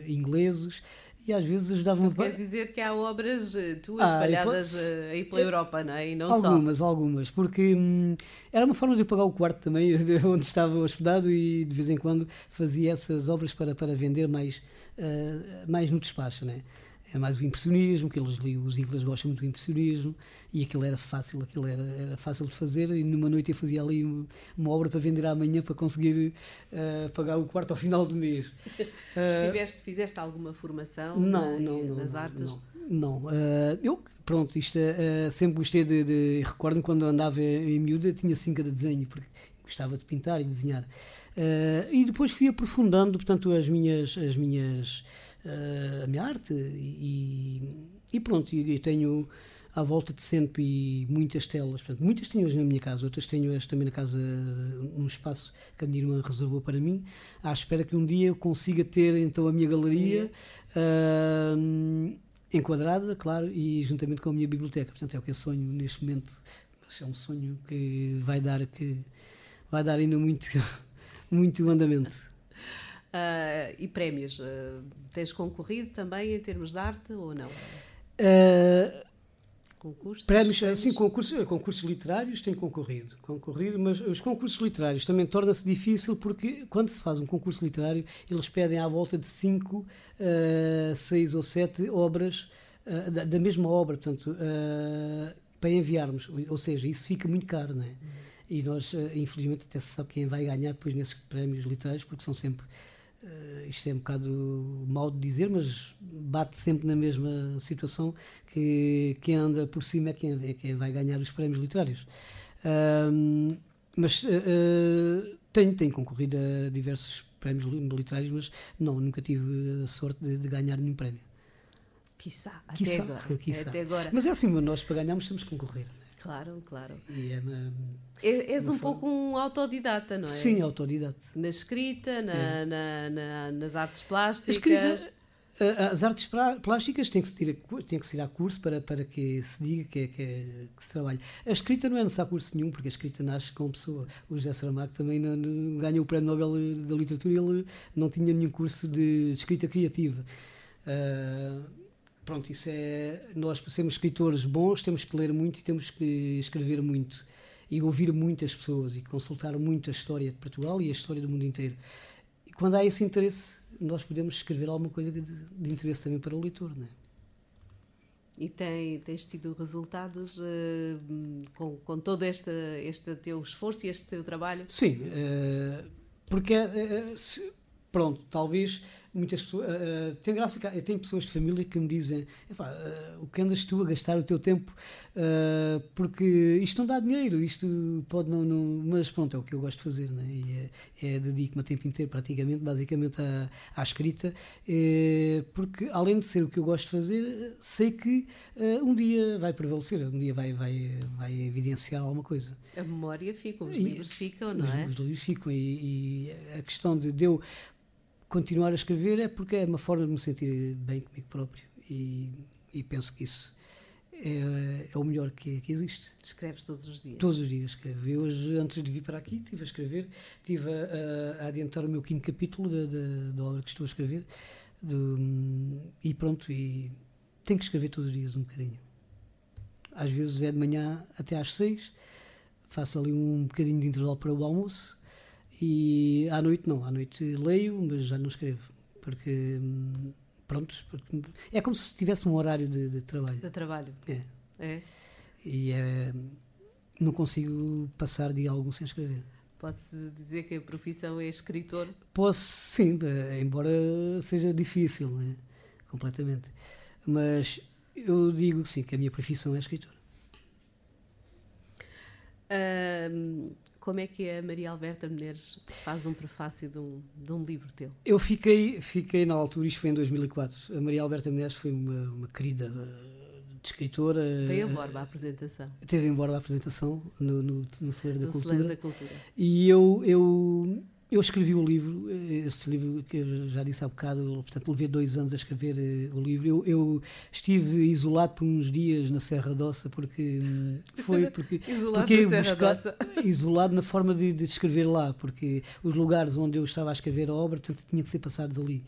ingleses e às vezes ajudava então, Quer dizer que há obras tuas ah, espalhadas pode... aí pela Europa, não é? E não algumas, só. algumas, porque hum, era uma forma de eu pagar o quarto também, onde estava hospedado e de vez em quando fazia essas obras para, para vender mais, uh, mais no despacho, não é? É mais o impressionismo, que eles, os ingleses gostam muito do impressionismo, e aquilo era fácil, aquilo era, era fácil de fazer, e numa noite eu fazia ali uma, uma obra para vender amanhã para conseguir uh, pagar o quarto ao final do mês. Uh, fizeste alguma formação não, na, não, não, nas não, artes? Não, não. Uh, eu, pronto, isto sempre gostei de, de recordo-me quando andava em miúda, tinha cinco de desenho, porque gostava de pintar e desenhar. e depois fui aprofundando, portanto, as minhas, as minhas uh, a minha arte e, e pronto, e, tenho à volta de sempre e muitas telas, portanto, muitas tenho hoje na minha casa, outras tenho hoje também na casa, um espaço que a minha irmã reservou para mim, à espera que um dia eu consiga ter então a minha galeria uh, enquadrada, claro, e juntamente com a minha biblioteca, portanto é o que eu sonho neste momento, mas é um sonho que vai dar, que vai dar ainda muito, muito andamento. Uh, e prémios? Uh, tens concorrido também em termos de arte ou não? Uh, concursos? Prémios, prémios? sim, concursos, concursos literários têm concorrido, concorrido, mas os concursos literários também torna-se difícil porque quando se faz um concurso literário eles pedem à volta de 5, 6 ou 7 obras da, da, mesma obra, portanto, para enviarmos, ou seja, isso fica muito caro, não é? Uhum. E nós, infelizmente, até se sabe quem vai ganhar depois nesses prémios literários, porque são sempre Uh, isto é um bocado mal de dizer, mas bate sempre na mesma situação que quem anda por cima é quem, é quem vai ganhar os prémios literários. Uh, mas uh, tenho, tenho concorrido a diversos prémios literários, mas não, nunca tive a sorte de, de ganhar nenhum prémio. Quiçá, até, quiçá, agora, quiçá. até agora. Mas é assim, nós para ganharmos temos que concorrer. Claro, claro. E é uma, é, és um forma... pouco um autodidata, não é? Sim, autodidata. Na escrita, na, é. na, na, nas artes plásticas. Escrita, as artes plásticas têm que se tirar, têm que se tirar curso para, para que se diga que, é, que, é, que se trabalha. A escrita não é necessário curso nenhum, porque a escrita nasce com pessoa. O José Saramago também não, não, ganhou o Prémio Nobel da Literatura e ele não tinha nenhum curso de, de escrita criativa. Uh, pronto, isso é. Nós, para sermos escritores bons, temos que ler muito e temos que escrever muito. E ouvir muitas pessoas e consultar muito a história de Portugal e a história do mundo inteiro. E quando há esse interesse, nós podemos escrever alguma coisa de, de interesse também para o leitor, não é? E tem, tens tido resultados uh, com, com todo este, este teu esforço e este teu trabalho? Sim, uh, porque, uh, se, pronto, talvez muitas pessoas. Uh, tem graça que eu tenho pessoas de família que me dizem: uh, o que andas tu a gastar o teu tempo? Uh, porque isto não dá dinheiro, isto pode não, não. Mas pronto, é o que eu gosto de fazer, né? e é, é dedico-me a tempo inteiro, praticamente, basicamente, à, à escrita, é, porque além de ser o que eu gosto de fazer, sei que um dia vai prevalecer, um dia vai, vai, vai evidenciar alguma coisa. A memória fica, os e, livros ficam, não os, é? Os livros ficam, e, e a questão de, de eu continuar a escrever é porque é uma forma de me sentir bem comigo próprio e, e penso que isso é, é o melhor que, que, existe. Escreves todos os dias? Todos os dias escrevo. Eu hoje, antes de vir para aqui, estive a escrever, estive a, a, a adiantar o meu quinto capítulo da, da, da obra que estou a escrever e pronto, e tenho que escrever todos os dias um bocadinho. Às vezes é de manhã até às seis, faço ali um bocadinho de intervalo para o almoço e à noite não, à noite leio, mas já não escrevo, porque pronto, porque é como se tivesse um horário de, de trabalho. De trabalho. É. é. E é, não consigo passar dia algum sem escrever. Pode-se dizer que a profissão é escritor? Posso, sim, embora seja difícil, né? completamente. Mas eu digo que sim, que a minha profissão é escritor. Como é que a Maria Alberta Menezes faz um prefácio de um, de um livro teu? Eu fiquei, fiquei na altura, isto foi em 2004. A Maria Alberta Menezes foi uma, uma querida uh, escritora. Veio a borda a apresentação. Teve em borda a apresentação no, no, no Celeiro da, da Cultura. E eu, eu eu escrevi o livro, esse livro que eu já disse há bocado, portanto, levei dois anos a escrever uh, o livro. Eu, eu, estive isolado por uns dias na Serra Dossa, porque hum, foi porque. isolado porque na Serra Dossa. Isolado na forma de, de, escrever lá, porque os lugares onde eu estava a escrever a obra, portanto, tinha que ser passados ali.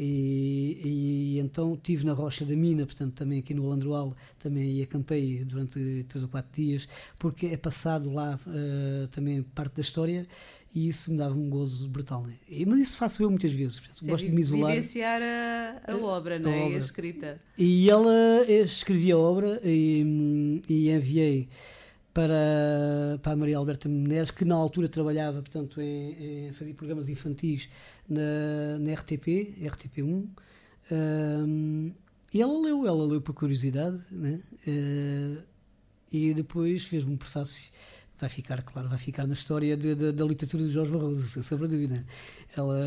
E, e, então estive na Rocha da Mina, portanto também aqui no Landroal, também acampei durante três ou quatro dias, porque é passado lá uh, também parte da história e isso me dava um gozo brutal. Né? E, mas isso faço eu muitas vezes. Portanto, Sim, gosto de me isolar. Vivenciar a, a obra, não é? obra. A escrita. E ela eu escrevi a obra e, e enviei para, para a Maria Alberta Menezes, que na altura trabalhava, portanto, em, em fazia programas infantis na, na RTP, RTP1. Um, e ela leu, ela leu por curiosidade, né? Uh, e depois fez-me um prefácio vai ficar, claro, vai ficar na história de, de, da literatura de Jorge Barroso, sem sombra de dúvida. Ela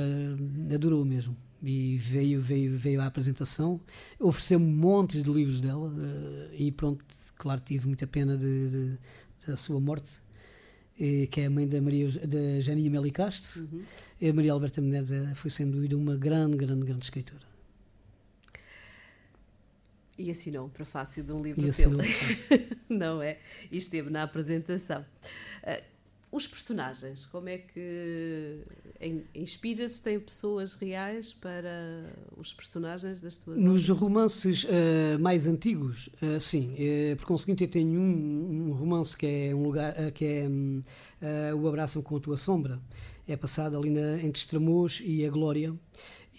adorou mesmo. E veio, veio, veio à apresentação, ofereceu-me montes de livros dela, uh, e pronto, claro, tive muita pena de, da sua morte, e, que é a mãe da, Maria, da Janinha Meli Castro. Uhum. E a Maria Alberta Menezes eh, foi, sem dúvida, uma grande, grande, grande escritora. E assinou um prefácio de um livro E dele. um não é? E esteve na apresentação. Uh, os personagens, como é que in- inspiras-te em pessoas reais para os personagens das tuas Nos obras? romances eh, mais antigos, eh, sim. eh, por conseguinte, eu tenho um, um romance que é um lugar que é eh, o Abraçam com a tua sombra. É passado ali na, entre Estremoz e a Glória.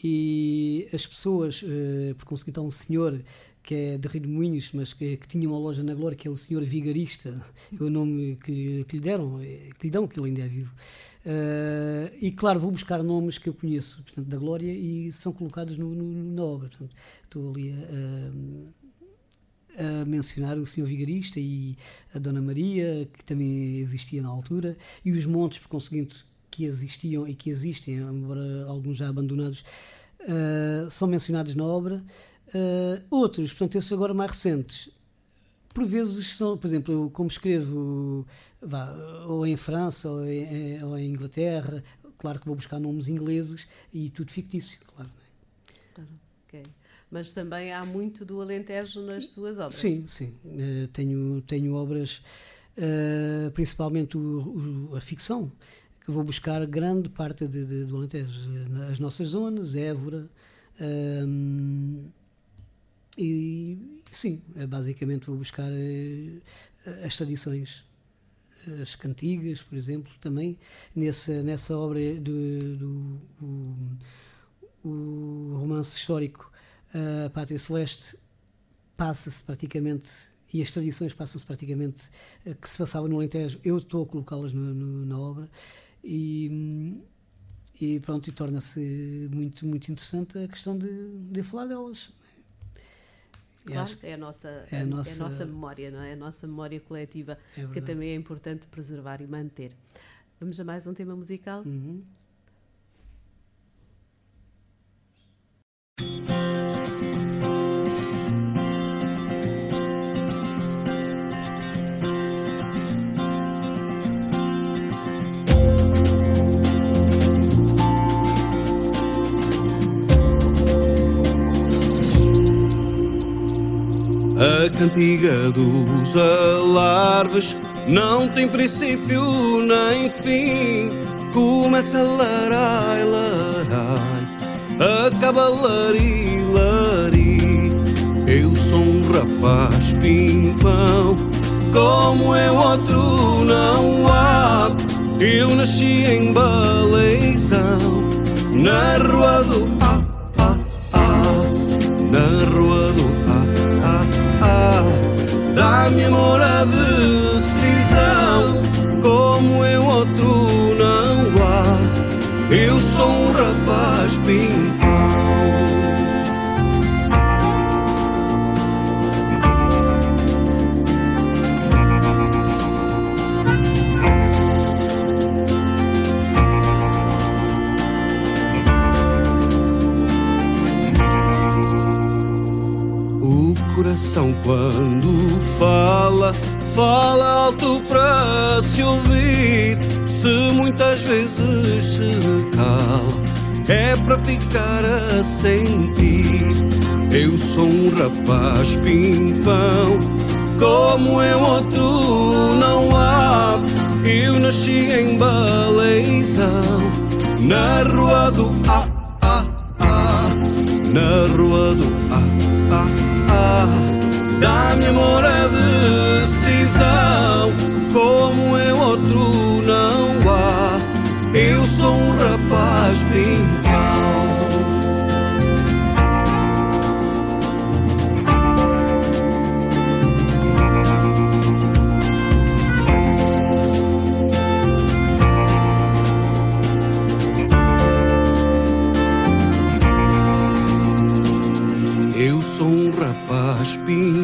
E as pessoas, eh, por conseguinte, há um senhor que é de Rio de Moinhos, mas que, que tinha uma loja na Glória, que é o senhor Vigarista, é o nome que, que lhe deram, eh, que lhe dão, que ele ainda é vivo. Eh, e claro, vou buscar nomes que eu conheço portanto, da Glória e são colocados no, no- na obra. Portanto, estou ali a, a mencionar o Senhor Vigarista e a Dona Maria, que também existia na altura, e os montes, por conseguinte, que existiam e que existem, embora alguns já abandonados, eh, são mencionados na obra. Eh, outros, portanto, esses agora mais recentes, por vezes são, por exemplo, eu como escrevo vá, ou em França ou em, ou em Inglaterra, claro que vou buscar nomes ingleses e tudo fictício, claro. Ok. Mas também há muito do Alentejo nas tuas obras. Sim, sim. Eh, tenho, tenho obras, eh, principalmente o- o- a ficção, que vou buscar grande parte de, de- do Alentejo. As nossas zonas, Évora. E sim, eh, basicamente vou buscar eh, as tradições. As cantigas, por exemplo, também nessa, nessa obra do, do o, o romance histórico a Pátria Celeste passa-se praticamente e as tradições passam-se praticamente eh, que se passava no Alentejo, eu estou a colocá-las na obra e, e pronto, e torna-se muito, muito interessante a questão de, de falar delas. Claro, acho que é a, nossa, é a é a nossa- nossa memória, não é? A nossa memória coletiva, é que também é importante preservar e manter. Vamos a mais um tema musical? Uhum. A cantiga dos alarves não tem princípio nem fim. Começa larai, larai, acaba lari, lari. Eu sou um rapaz pimpão, como eu outro não há. Eu nasci em Baleizão, na rua do ah, ah, ah, na rua do da minha amor a decisão, como eu outro não há. Eu sou um rapaz pimpão. Coração quando fala, fala alto para se ouvir. Se muitas vezes se cala, é para ficar a sentir. Eu sou um rapaz pimpão, como eu outro não há. Eu nasci em Baleizão, na rua do ah, ah, ah, na rua do ah, ah, ah, da minha mora decisão. Como eu outro não há, eu sou um rapaz brincão. sou um rapaz pinto.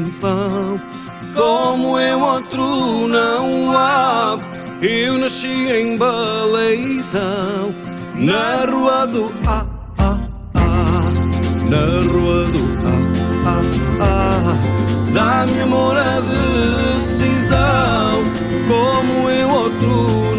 Eu nasci em Baleizão, na rua do A, A, A, na rua do A, A, A. Dá-me amor a decisão, como eu outro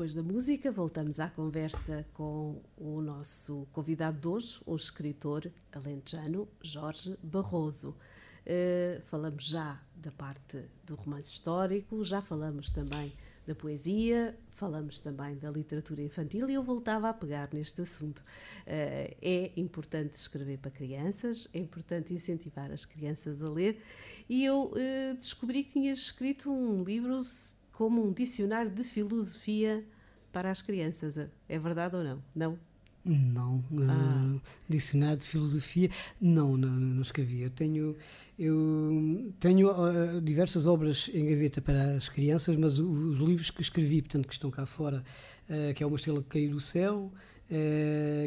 depois da música, voltamos à conversa com o nosso convidado de hoje, o escritor alentejano Jorge Barroso. Uh, falamos já da parte do romance histórico, já falamos também da poesia, falamos também da literatura infantil e eu voltava a pegar neste assunto. Uh, é importante escrever para crianças, é importante incentivar as crianças a ler e eu uh, descobri que tinhas escrito um livro como um dicionário de filosofia para as crianças. É verdade ou não? Não? Não. Ah. Uh, dicionário de filosofia, não, não, não escrevi. Eu tenho, eu tenho uh, diversas obras em gaveta para as crianças, mas os, os livros que escrevi, portanto, que estão cá fora, uh, que é Uma Estrela que Caiu do Céu,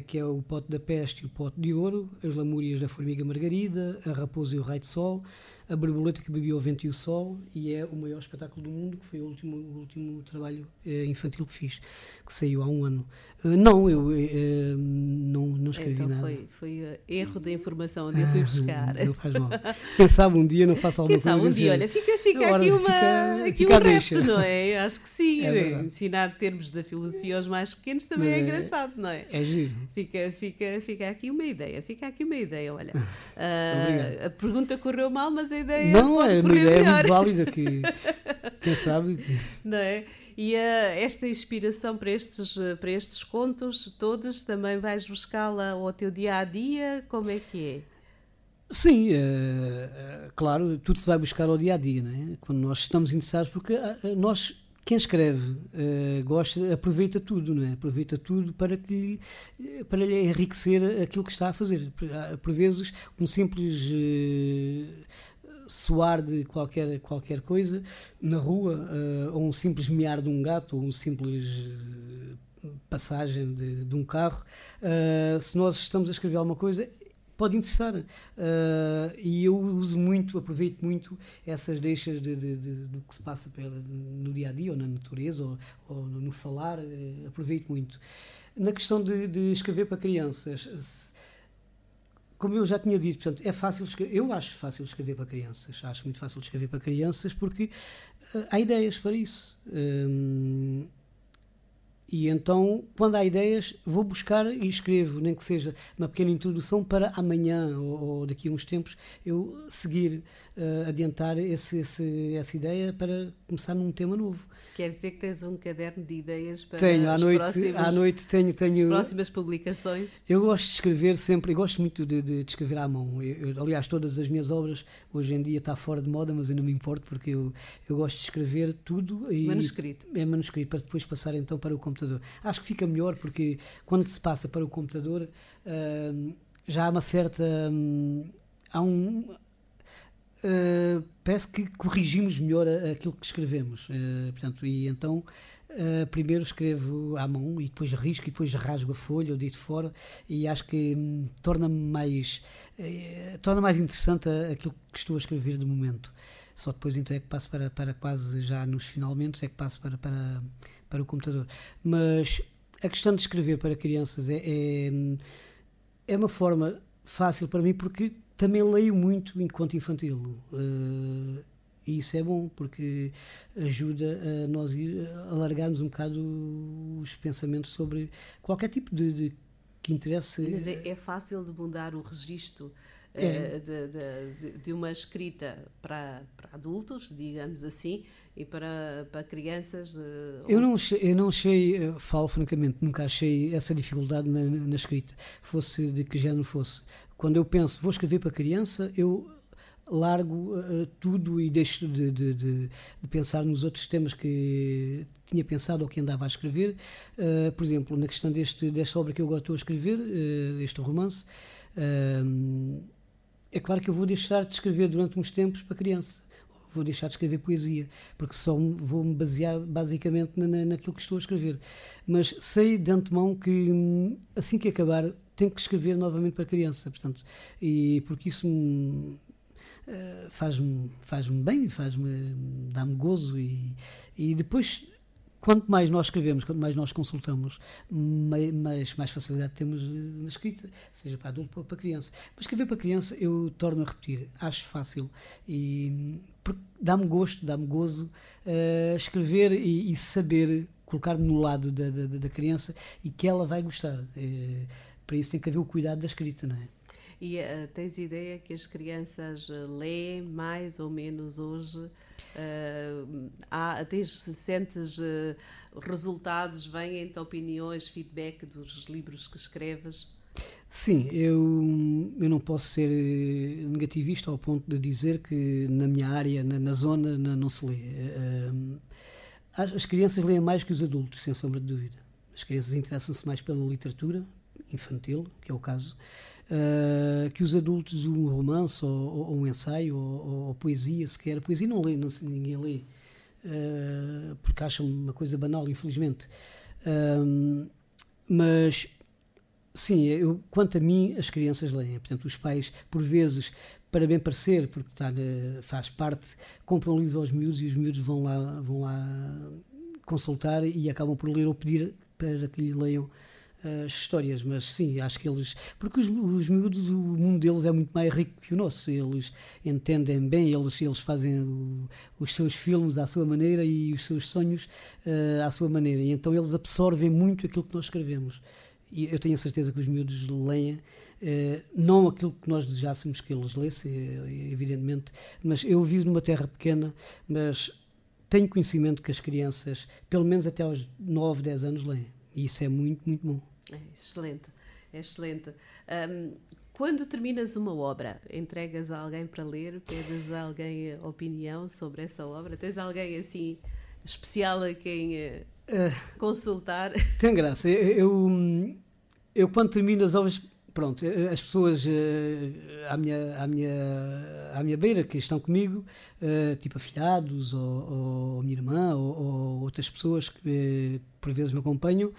que é o Pote da Peste e o Pote de Ouro, As Lamúrias da Formiga Margarida, A Raposa e o Raio de Sol, a Borboleta que Bebia o Vento e o Sol e é o maior espetáculo do mundo, que foi o último, o último trabalho eh, infantil que fiz, que saiu há um ano. Uh, não, eu uh, não, não escrevi então nada. Foi, foi erro de informação onde eu fui buscar. não faz mal. Quem sabe um dia não faço alguma Quem coisa. Sabe um dia, olha, fica, fica aqui, uma, fica, aqui fica um repto, não é? Acho que sim. É Ensinar termos da filosofia aos mais pequenos também é, é, engraçado, não é? É giro. Fica, fica, fica aqui uma ideia, fica aqui uma ideia, olha. Uh, a pergunta correu mal, mas a ideia não é uma ideia melhor. muito válida que quem sabe não é e uh, esta inspiração para estes para estes contos todos também vais buscá-la ao teu dia a dia como é que é Sim, uh, claro, tudo se vai buscar ao dia a dia, é? Quando nós estamos interessados, porque nós quem escreve uh, gosta, aproveita tudo, não é? Aproveita tudo para, que, para lhe enriquecer aquilo que está a fazer. Por vezes, um simples uh, soar de qualquer, qualquer coisa na rua, uh, ou um simples miar de um gato, ou um simples uh, passagem de, de, um carro, uh, se nós estamos a escrever alguma coisa, pode interessar. e eu uso muito, aproveito muito essas deixas de, de, de, do que se passa pela, no dia a dia, ou na natureza, ou, ou no falar, aproveito muito. Na questão de escrever para crianças, como eu já tinha dito, portanto, é fácil escrever, eu acho fácil escrever para crianças, acho muito fácil escrever para crianças porque uh, há ideias para isso. Um, e então, quando há ideias, vou buscar e escrevo, nem que seja uma pequena introdução para amanhã ou, ou daqui a uns tempos eu seguir, uh, adiantar esse, esse, essa ideia para começar num tema novo. Quer dizer que tens um caderno de ideias para tenho, à noite, próximas, à noite tenho, tenho, as próximas publicações? Eu gosto de escrever sempre, eu gosto muito de, de, de escrever à mão. Eu, eu, aliás, todas as minhas obras hoje em dia está fora de moda, mas eu não me importo porque eu, eu gosto de escrever tudo e manuscrito. é manuscrito para depois passar então para o computador. Acho que fica melhor porque quando se passa para o computador uh, já há uma certa hum, há um uh, parece que corrigimos melhor aquilo que escrevemos. Uh, portanto, e então uh, primeiro escrevo à mão e depois risco e depois rasgo a folha ou dito fora e acho que um, torna-me mais torna mais interessante aquilo que estou a escrever de momento. Só depois então é que passo para, para quase já nos finalmente é que passo para, para, para o computador. Mas a questão de escrever para crianças é, é, é uma forma fácil para mim porque também leio muito enquanto infantil. Uh, e isso é bom, porque ajuda a nós ir, alargarmos um bocado os pensamentos sobre qualquer tipo de, de que interesse. Mas é, é, fácil de mudar o registro é. de, de, de, uma escrita para, para adultos, digamos assim, e para, para crianças. Eu não, achei, eu não achei, falo francamente, nunca achei essa dificuldade na, na escrita, fosse de que género fosse. Quando eu penso, vou escrever para criança, eu largo uh, tudo e deixo de, de, de, de, pensar nos outros temas que tinha pensado ou que andava a escrever. Uh, por exemplo, na questão deste, desta obra que eu agora estou a escrever, uh, este romance, é claro que eu vou deixar de escrever durante uns tempos para criança. Vou deixar de escrever poesia, porque só vou me basear basicamente na, na, naquilo que estou a escrever. Mas sei de antemão que hum, assim que acabar tenho que escrever novamente para criança, portanto, e porque isso me, uh, faz-me faz bem, faz-me dá-me gozo e, e depois quanto mais nós escrevemos, quanto mais nós consultamos, mais, mais facilidade temos eh, na escrita, seja para adulto ou para criança. Mas escrever para criança, eu torno a repetir, acho fácil e dá-me gosto, dá-me gozo uh, escrever e, e saber colocar-me no lado da, da, da, criança e que ela vai gostar. Uh, para isso tem que haver o cuidado da escrita, não é? E uh, tens ideia que as crianças eh, leem mais ou menos hoje? Uh, há, tens, sentes uh, resultados, vêm-te opiniões, feedback dos livros que escreves? Sim, eu, eu não posso ser negativista ao ponto de dizer que na minha área, na, na zona, na, não se lê. Uh, as crianças leem mais que os adultos, sem sombra de dúvida. As crianças interessam-se mais pela literatura infantil, que é o caso, uh, que os adultos um romance ou, ou um ensaio ou, ou, poesia sequer. Poesia não lê, não, ninguém lê, uh, porque acham uma coisa banal, infelizmente. Uh, mas, sim, eu, quanto a mim, as crianças leem. Portanto, os pais, por vezes, para bem parecer, porque está, faz parte, compram livros aos miúdos e os miúdos vão lá, vão lá consultar e acabam por ler ou pedir para que lhe leiam as histórias, mas sim, acho que eles. Porque os, os miúdos, o mundo deles é muito mais rico que o nosso. Eles entendem bem, eles, eles fazem o, os seus filmes à sua maneira e os seus sonhos uh, à sua maneira. E então eles absorvem muito aquilo que nós escrevemos. E eu tenho a certeza que os miúdos leem. Uh, não aquilo que nós desejássemos que eles lessem, evidentemente, mas eu vivo numa terra pequena, mas tenho conhecimento que as crianças, pelo menos até aos 9, 10 anos, leem. E isso é muito, muito bom. É excelente, é excelente. Um, quando terminas uma obra, entregas a alguém para ler, pedes a alguém a opinião sobre essa obra? Tens alguém assim especial a quem uh, consultar? Tem graça. Eu, eu, eu, quando termino as obras, pronto, as pessoas uh, à, minha, à, minha, à minha beira que estão comigo, uh, tipo afilhados, ou, ou minha irmã, ou, ou outras pessoas que por vezes me acompanham,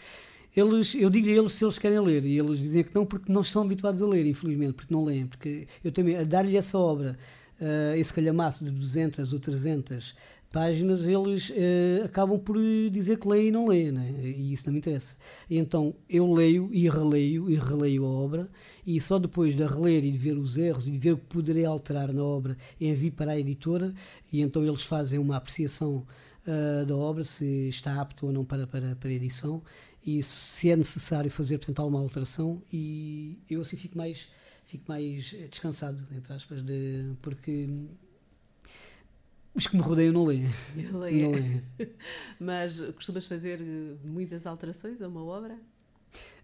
eles, eu digo a eles se eles querem ler, e eles dizem que não porque não estão habituados a ler, infelizmente, porque não leem, porque eu também, a dar-lhe essa obra, uh, esse calhamaço de 200 ou 300 páginas, eles uh, acabam por dizer que leem e não leem, né? e isso não me interessa. E então eu leio e releio e releio a obra, e só depois de reler e de ver os erros e de ver o que poderei alterar na obra, envio para a editora, e então eles fazem uma apreciação uh, da obra, se está apto ou não para, para, para edição, e se é necessário fazer, portanto, alguma alteração e eu assim fico mais, fico mais descansado, entre aspas, de, porque os que me rodeiam não leem. Não leem. Mas costumas fazer muitas alterações a uma obra?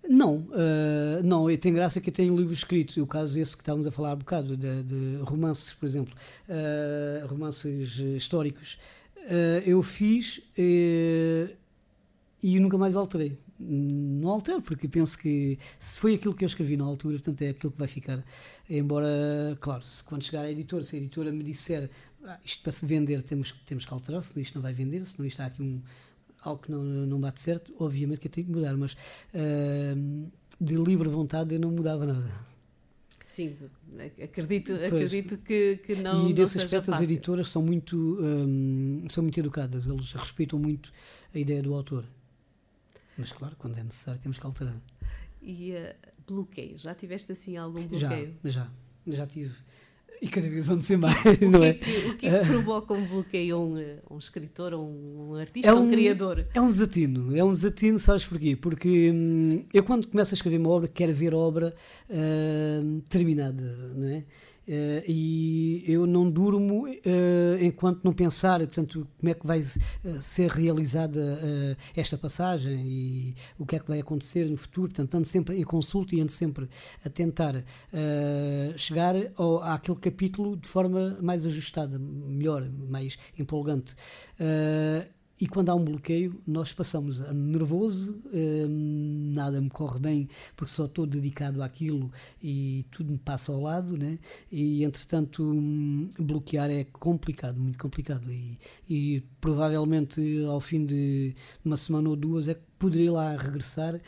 Não, uh, não, tem graça que eu tenho livros escritos, o caso esse que estávamos a falar há bocado, de, de romances, por exemplo, uh, romances históricos, uh, eu fiz e nunca mais alterei não altero, porque penso que se foi aquilo que eu escrevi na altura, portanto é aquilo que vai ficar. Embora, claro, se quando chegar à editora, se a editora me disser ah, isto para se vender temos, temos que alterar, senão isto não vai vender, senão isto há aqui um, algo que não, não bate certo, obviamente que eu tenho que mudar, mas uh, de livre vontade eu não mudava nada. Sim, acredito, acredito que, que não. E nesse aspecto fácil. as editoras são muito, um, são muito educadas, eles respeitam muito a ideia do autor. Mas claro, quando é necessário temos que alterar. E uh, bloqueio? Já tiveste assim algum bloqueio? Já, já, já tive. E cada vez vão ser mais, O não que, é? é que, o que é que provoca um bloqueio a um, eh, um escritor, a um, um artista, a um, criador? É um desatino, é um desatino, sabes porquê? Porque hum, eu quando começo a escrever uma obra, quero ver a obra hum, terminada, não é? Uh, e eu não durmo uh, enquanto não pensar, portanto, como é que vai uh, ser realizada esta passagem e o que é que vai acontecer no futuro. Portanto, ando sempre em consulta e ando sempre a tentar chegar ao, àquele capítulo de forma mais ajustada, melhor, mais empolgante. E quando há um bloqueio, nós passamos a nervoso, hum, nada me corre bem porque só estou dedicado àquilo e tudo me passa ao lado, né? e entretanto hum, bloquear é complicado, muito complicado. E, e provavelmente ao fim de uma semana ou duas é que poderei lá regressar.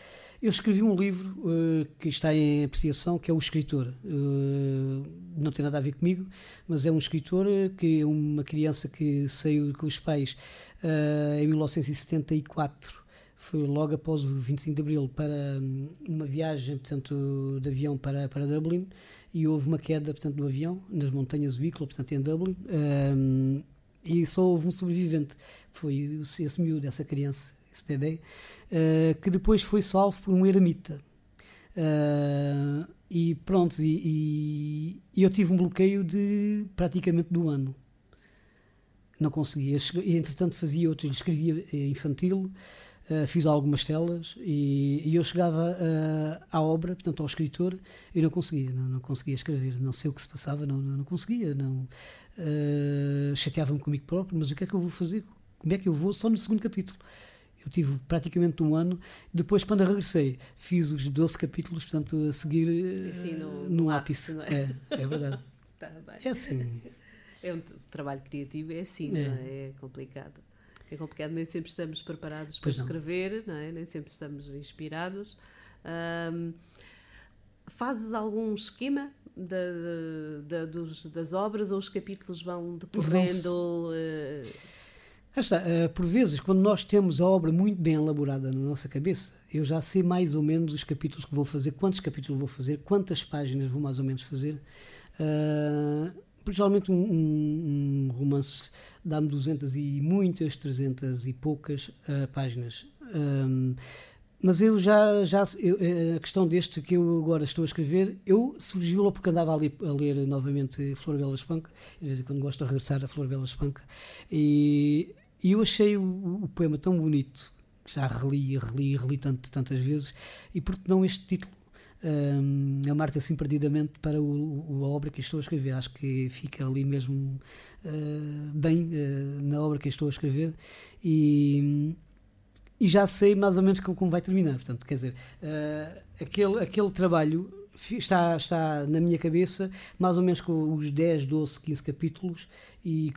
Eu escrevi um livro uh, que está em apreciação, que é O Escritor. Uh, não tem nada a ver comigo, mas é um escritor que é uma criança que saiu com os pais uh, em 1974 foi logo após o 25 de Abril para um, uma viagem portanto de avião para para Dublin e houve uma queda portanto do avião nas montanhas Wicklow portanto em Dublin um, e só houve um sobrevivente foi esse miúdo essa criança esse bebê uh, que depois foi salvo por um eremita. Uh, e pronto e, e, eu tive um bloqueio de praticamente do ano não conseguia. E, entretanto, fazia outro, escrevia eh, infantil, uh, fiz algumas telas e, e eu chegava uh, à obra, portanto, ao escritor, e não conseguia, não, não, conseguia escrever. Não sei o que se passava, não, não, não conseguia. Não, uh, Chateava-me comigo próprio, mas o que é que eu vou fazer? Como é que eu vou? Só no segundo capítulo. Eu tive praticamente um ano. Depois, quando regressei, fiz os 12 capítulos, portanto, a seguir Sim, no, no, ápice. ápice é? é? É, verdade. tá é assim. É um trabalho criativo, é assim, é. não é? É complicado. É complicado, nem sempre estamos preparados para escrever, não é? nem sempre estamos inspirados. Um, fazes algum esquema da, da, dos, das obras ou os capítulos vão decorrendo? Uh... Está, uh, por vezes, quando nós temos a obra muito bem elaborada na nossa cabeça, eu já sei mais ou menos os capítulos que vou fazer, quantos capítulos vou fazer, quantas páginas vou mais ou menos fazer. Uh, geralmente um, um, romance dá-me 200 e muitas, 300 e poucas uh, páginas. Um, mas eu já, já eu, eh, a questão deste que eu agora estou a escrever, eu surgiu porque andava ali a ler novamente Flor Bela Espanca, de vez em quando gosto de regressar a Flor Bela Espanca, e, e eu achei o, o, poema tão bonito, já reli e reli e reli tanto, tantas vezes, e por que não este título? Um, amar-te assim perdidamente para o, o, a obra que estou a escrever. Acho que fica ali mesmo uh, bem uh, na obra que estou a escrever e, e já sei mais ou menos como vai terminar. Portanto, quer dizer, uh, aquele, aquele trabalho está, está na minha cabeça mais ou menos com os 10, 12, 15 capítulos e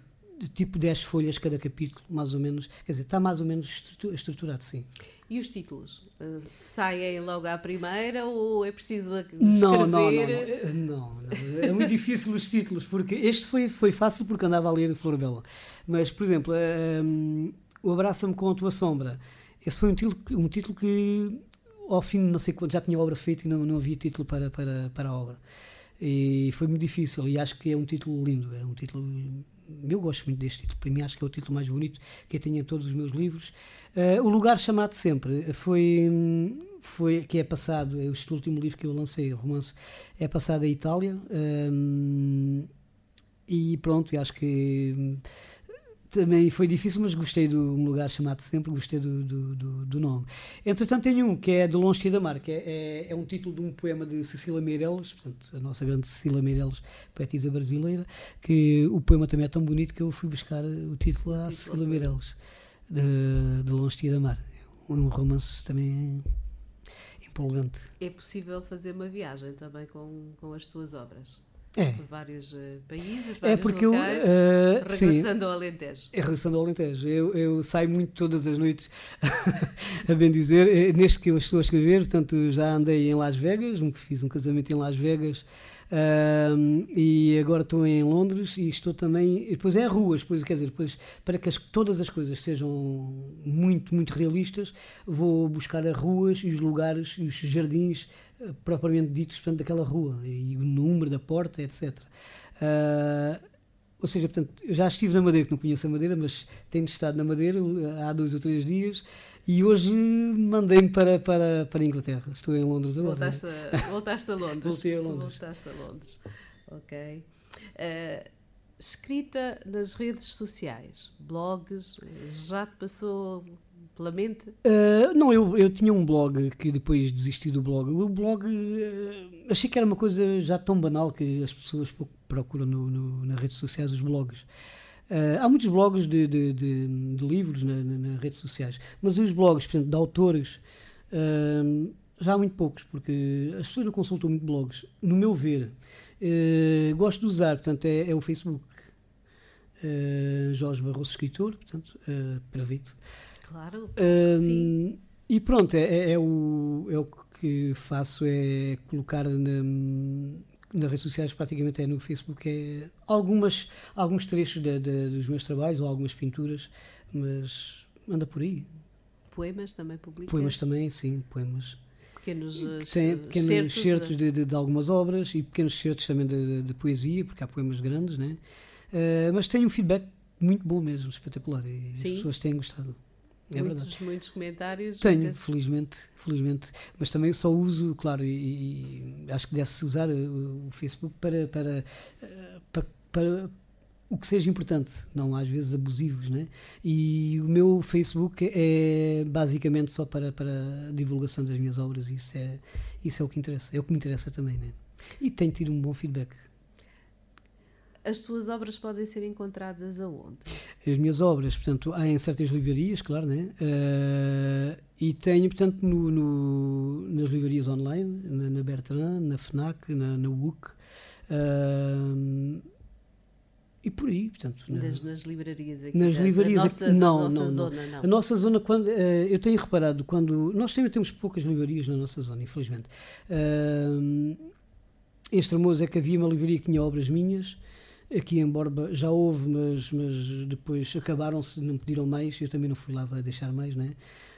tipo 10 folhas cada capítulo, mais ou menos. Quer dizer, está mais ou menos estruturado, sim. E os títulos? Uh, saem logo à primeira ou é preciso escrever? Não, não, não, eh, não, não, É muito difícil os títulos, porque este foi, foi fácil porque andava a ler Flor Bela. Mas, por exemplo, um, o Abraça-me com a Tua Sombra. Esse foi um título, um título que, ao fim de não sei quanto, já tinha obra feita e não, não havia título para, para, para a obra. E foi muito difícil e acho que é um título lindo, é um título eu gosto muito deste título, para mim acho que é o título mais bonito que eu tenho em todos os meus livros. Uh, o Lugar Chamado Sempre foi, foi que é passado, este último livro que eu lancei, o romance, é passado em Itália. Um, e pronto, acho que também foi difícil, mas gostei do um lugar chamado sempre, gostei do, do, do, do, nome. Entretanto, tenho um que é De Longe da Mar, que é, é, é, um título de um poema de Cecília Meirelles, portanto, a nossa grande Cecília Meirelles, poetisa brasileira, que o poema também é tão bonito que eu fui buscar o título à Cecília Meirelles, de, de Longe da Mar. É um romance também empolgante. É possível fazer uma viagem também com, com as tuas obras? É. Por vários uh, países, é vários é porque locais, eu, uh, regressando sim, ao Alentejo. É regressando ao Alentejo. Eu, eu saio muito todas as noites, a bem dizer. É, neste que eu estou a escrever, portanto, já andei em Las Vegas, fiz um casamento em Las Vegas, uh, e agora estou em Londres e estou também. Depois é ruas, depois, quer dizer, depois, para que as, todas as coisas sejam muito, muito realistas, vou buscar as ruas e os lugares e os jardins propriamente ditos portanto, daquela rua e o número da porta, etc. Uh, ou seja, portanto, eu já estive na Madeira, que não conheço a Madeira, mas tenho estado na Madeira há dois ou três dias e hoje mandei-me para, para, para a Inglaterra. Estou em Londres agora. Voltaste, a, voltaste a Londres. Voltei a Londres. Voltaste a Londres. Ok. Uh, escrita nas redes sociais, blogs, já te passou pela mente? Uh, não, eu, eu tinha um blog que depois desisti do blog. O blog uh, achei que era uma coisa já tão banal que as pessoas procuram no, no, nas redes sociais os blogs. Uh, há muitos blogs de, de, de, de livros na, na, nas redes sociais, mas os blogs, de autores, já há muito poucos, porque as pessoas não consultam muito blogs. No meu ver, gosto de usar, portanto, é, é o Facebook. Jorge Barroso, escritor, portanto, uh, para Vito. Claro, um. E pronto, é, é, é, o, é o que faço, é colocar na, nas redes sociais, praticamente é no Facebook, é algumas, alguns trechos de, de, dos meus trabalhos ou algumas pinturas, mas anda por aí. Poemas também publica? Poemas também, sim, poemas. Pequenos, Tem pequenos certos, certos de, de, de, algumas obras e pequenos certos também de, de, poesia, porque há poemas grandes, né? Uh, mas tem um feedback muito bom mesmo, espetacular, e sim. as pessoas têm gostado. É muitos, verdade. muitos comentários. Tenho, muitas... felizmente, felizmente. Mas também só uso, claro, e, e acho que deve-se usar o, o Facebook para, para, para, para, o que seja importante, não às vezes abusivos, né? E o meu Facebook é basicamente só para, para a divulgação das minhas obras, isso é, isso é o que interessa, é o que me interessa também, né? E tenho tido um bom feedback. As tuas obras podem ser encontradas aonde? As minhas obras, portanto, há em certas livrarias, claro, né? Uh, e tenho, portanto, no, no, nas livrarias online, na, na Bertrand, na FNAC, na, na WUC. Uh, e por aí, portanto. Nas, nas livrarias aqui nas da, livrarias da nossa, aqui, não, nossa não, zona, não. A nossa zona, quando, uh, eu tenho reparado, quando. Nós temos, temos poucas livrarias na nossa zona, infelizmente. Uh, em Estremoz é que havia uma livraria que tinha obras minhas Aqui em Borba já houve, mas, mas depois acabaram-se, não pediram mais. Eu também não fui lá para deixar mais, né?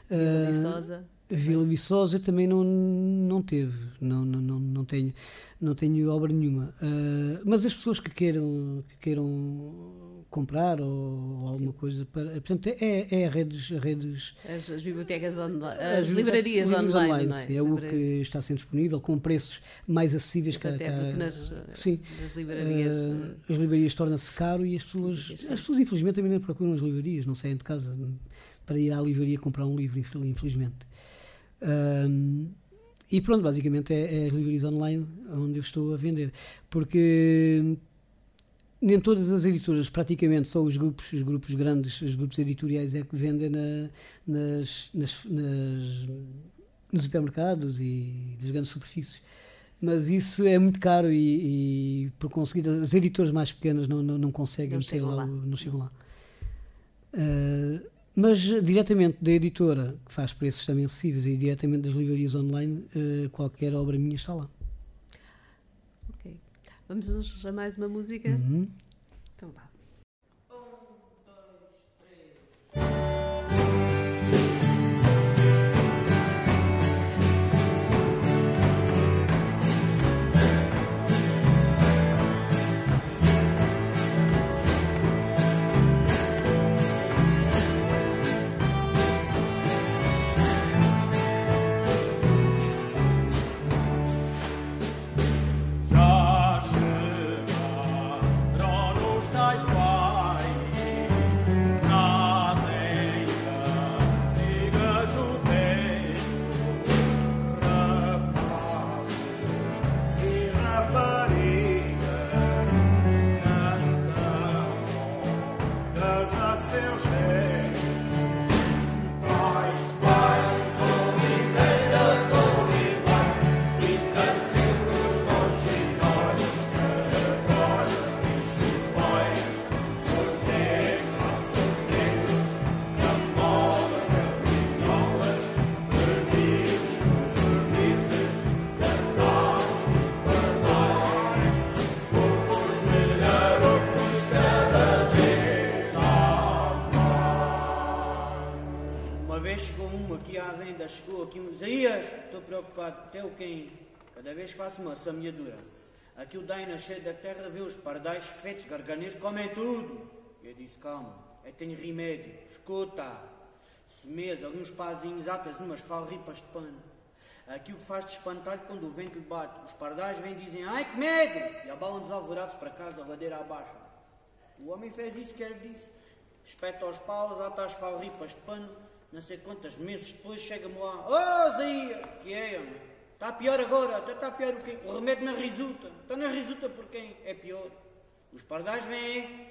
Vila uh, Viçosa. Vila Viçosa também não, não teve, não, não, não, não, tenho, não tenho obra nenhuma. Uh, mas as pessoas que queiram, que queiram comprar ou, ou alguma coisa para. Portanto, é, é redes. redes as, as bibliotecas online, as, as livrarias online, online é? é o que está sendo disponível, com preços mais acessíveis que Até porque nas, sim, nas livrarias. Uh, as livrarias tornam-se caro e as pessoas. As pessoas, infelizmente, também não procuram as livrarias, não saem de casa para ir à livraria comprar um livro, infelizmente. Um, e pronto, basicamente é, é as livrarias online onde eu estou a vender. Porque nem todas as editoras, praticamente só os grupos, os grupos grandes, os grupos editoriais é que vendem na, nas, nas, nas, nos supermercados e nas grandes superfícies. Mas isso é muito caro e, e por conseguir as editoras mais pequenas não, não, não conseguem não chegam lá, lá. não chegam lá. Uh, mas diretamente da editora, que faz preços também acessíveis, e diretamente das livrarias online, uh, qualquer obra minha está lá. Vamos a mais uma música? Uhum. Então vá. um Isaías, estou preocupado, teu quem? Cada vez faço uma semeadura. Aqui o Daina cheio da terra vê os pardais feitos, garganês, comem tudo. Eu disse, calma, eu tenho remédio, escuta. Semeias ali uns pazinhos atas numas falripas de pano. Aqui o que faz de espantalho quando o vento lhe bate. Os pardais vêm e dizem, ai que medo! E abalam desalvorados para casa, ladeira abaixo. O homem fez isso que ele disse. Espeta aos paus, ata as falripas de pano. Não sei quantos meses depois chega-me lá. Oh, Zia! Que é, homem? Está pior agora, até está pior o quê? O remédio na risuta. Está na risuta por quem? É pior. Os pardais vêm,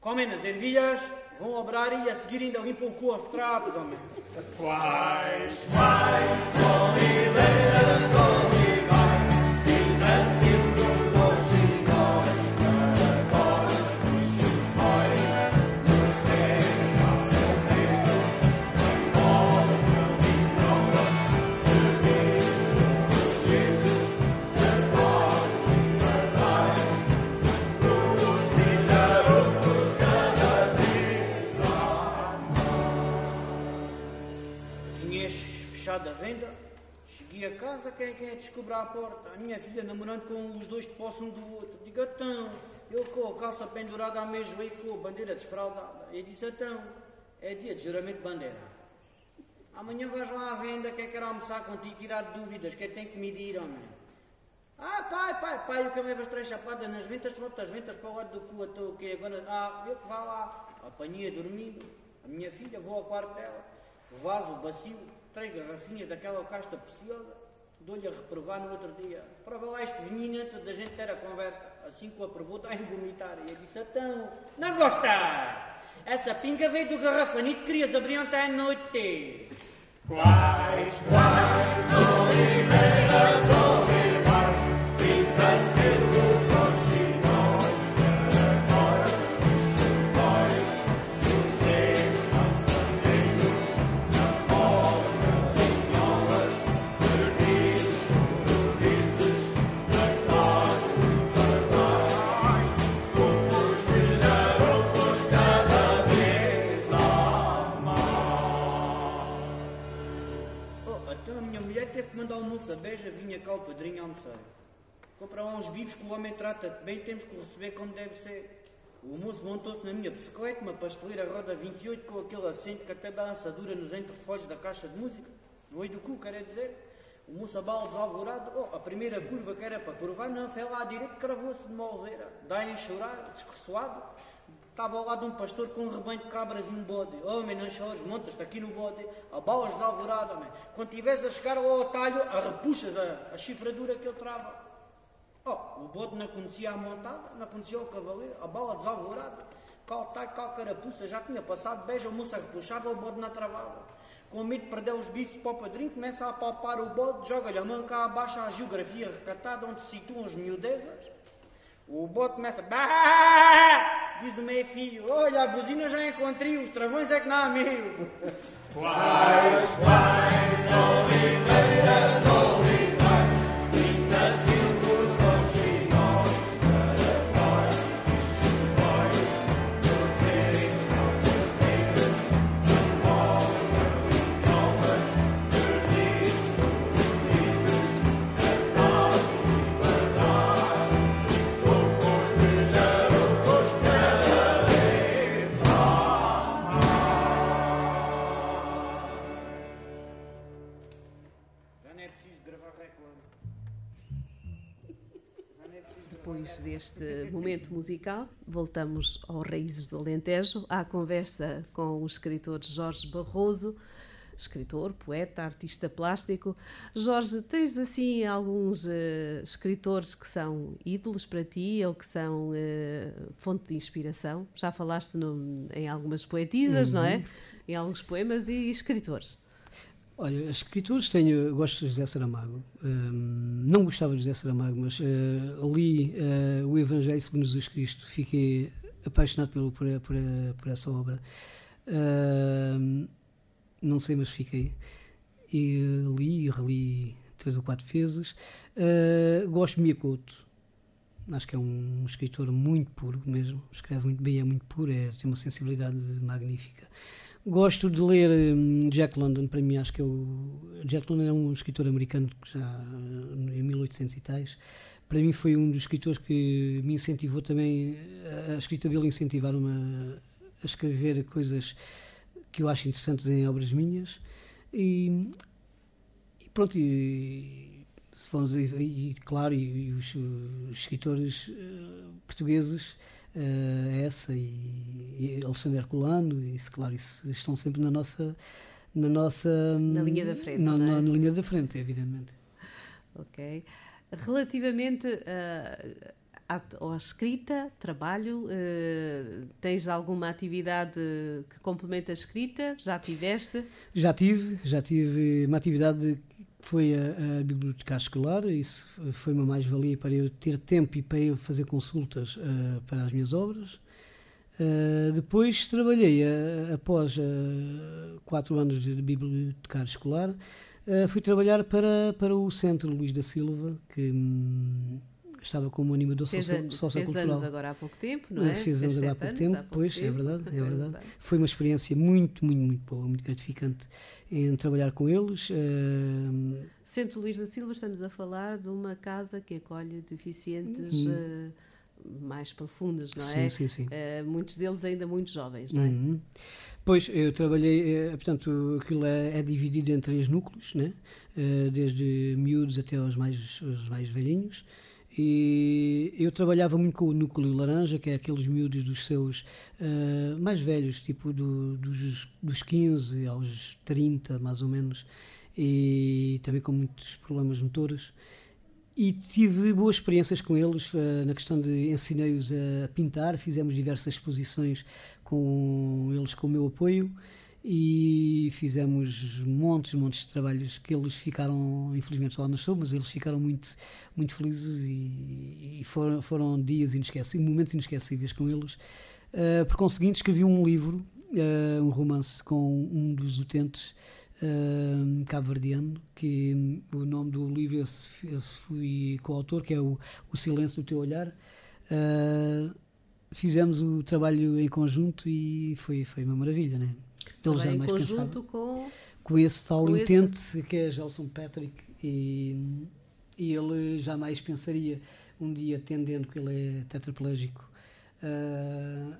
comem nas ervilhas, vão obrar e a seguir ainda limpam o cu aos trapos, homem. Quais, quais oliveiras, olivais, fechado a venda, cheguei a casa, quem, quem é que descobriu a porta? A minha filha namorando com os dois de posse um do outro. Digo, então, eu com a calça pendurada à meia joelho com a bandeira desfraldada. Eu disse, então, é dia de juramento de bandeira. Amanhã vais lá à venda, que é que quero almoçar contigo, tirar dúvidas, que é que tem que medir, homem. Ah, pai, pai, pai, eu que levo as três chapadas nas ventas, volto as ventas para o lado do cu, estou o quê? Agora, ah, eu que vá lá. Apanhei dormindo, a minha filha, vou ao quarto dela, vaso, bacio, três garrafinhas daquela casta preciosa, dou-lhe a reprovar no outro dia. Prova lá este vinho antes da gente ter a conversa. Assim que o aprovou, está a engomitar. E eu disse, então, não gosta? Essa pinga veio do garrafanito que querias abrir ontem à noite. Quais, quais oliveiras, olivais, mandar almoço a beija, vinha cá o padrinho almoçar. Compra lá uns bifes que o homem trata-te bem, temos que o receber como deve ser. O almoço montou-se na minha bicicleta, uma pasteleira roda 28 com aquele assento que até dá assadura nos entrefolhos da caixa de música. No olho do cu, quer dizer. O moço abalo desalvorado, oh, a primeira curva que era para curvar, não, foi lá à direita, cravou-se de uma alveira. Dá em chorar, descressoado. Estava ao lado um pastor com um rebanho de cabras e um bode. Homem, não chores, montas-te aqui no bode. Abalas de alvorada, homem. Quando estiveres a chegar ao atalho, arrepuxas a, a chifradura que ele trava. Oh, o bode não conhecia a montada, não conhecia o cavaleiro, a bala desalvorada. Cal talho, cal carapuça, já tinha passado, beija, o moço arrepuxava, o bode não travava. Com medo de perder os bifes para o padrinho, começa a palpar o bode, joga-lhe a mão cá abaixo à geografia recatada, onde se situam as miudezas. O bode começa. Bah! Diz o meio filho: Olha, a buzina já encontrei, os travões é que não há meio. Quais, quais oliveiras, olivais, Depois deste momento musical, voltamos ao Raízes do Alentejo, à conversa com o escritor Jorge Barroso, escritor, poeta, artista plástico. Jorge, tens assim alguns eh, escritores que são ídolos para ti ou que são eh, fonte de inspiração? Já falaste no- em algumas poetisas, não é? Em alguns poemas e escritores. Olha, escritores tenho, gosto de José Saramago. Hum, não gostava de José Saramago, mas eh, li eh, o Evangelho segundo Jesus Cristo. Fiquei apaixonado pelo, por, por, por essa obra. Hum, não sei, mas fiquei. E eh, li e reli três ou quatro vezes. Gosto de Miyakoto. Acho que é um escritor muito puro mesmo. Escreve muito bem, é muito puro, é, tem uma sensibilidade magnífica. Gosto de ler hum, Jack London, para mim acho que é o... Jack London é um escritor americano que já hum, em 1800 e tais. para mim foi um dos escritores que me incentivou também, a escrita dele incentivar-me a, escrever coisas que eu acho interessantes em obras minhas e, e pronto, e, e claro, e, e os, os, escritores uh, portugueses, uh, essa e, e Alexandre Herculano, isso, claro, isso estão sempre na nossa. Na, nossa, na linha da frente. Na, é? na, na linha da frente, evidentemente. Ok. Relativamente uh, à, à, escrita, trabalho, uh, tens alguma atividade que complementa a escrita? Já tiveste? Já tive, já tive uma atividade que foi a, a biblioteca escolar, isso foi uma mais-valia para eu ter tempo e para eu fazer consultas uh, para as minhas obras. Uh, depois trabalhei, uh, após quatro anos de bibliotecário escolar, fui trabalhar para, para o Centro Luís da Silva, que hum, estava como animador fez socio, sociocultural. Fez anos agora há pouco tempo, não é? Fez anos agora há pouco tempo, há pouco pois, é tempo. é verdade, é verdade. Foi uma experiência muito, muito, muito boa, muito gratificante em trabalhar com eles. Uh... Centro Luís da Silva, estamos a falar de uma casa que acolhe deficientes uhum. uh, mais profundos, não sim, é? Sim, sim, uh, muitos deles ainda muito jovens, não é? Uhum. Pois, eu trabalhei, portanto, aquilo é, é, dividido em três núcleos, né? desde miúdos até aos mais, os mais velhinhos. E eu trabalhava muito com o núcleo laranja, que é aqueles miúdos dos seus uh, mais velhos, tipo do, dos, dos 15 aos 30, mais ou menos, e também com muitos problemas motores. E tive boas experiências com eles uh, na questão de ensinei-os a pintar, fizemos diversas exposições com eles com o meu apoio e fizemos montes, montes de trabalhos que eles ficaram, infelizmente lá não estou, mas eles ficaram muito, muito felizes e, e foram, foram dias inesquecíveis, momentos inesquecíveis com eles. Uh, por conseguinte, escrevi um livro, uh, um romance com um dos utentes uh, cabo-verdiano, que o nome do livro eu, eu fui coautor, que é o, o Silêncio do Teu Olhar. Uh, fizemos o trabalho em conjunto e foi, foi uma maravilha, né? Ele Também em conjunto com... Com esse tal com utente esse... que é Gelson Patrick e, e ele jamais pensaria um dia, tendendo que ele é tetraplégico, uh,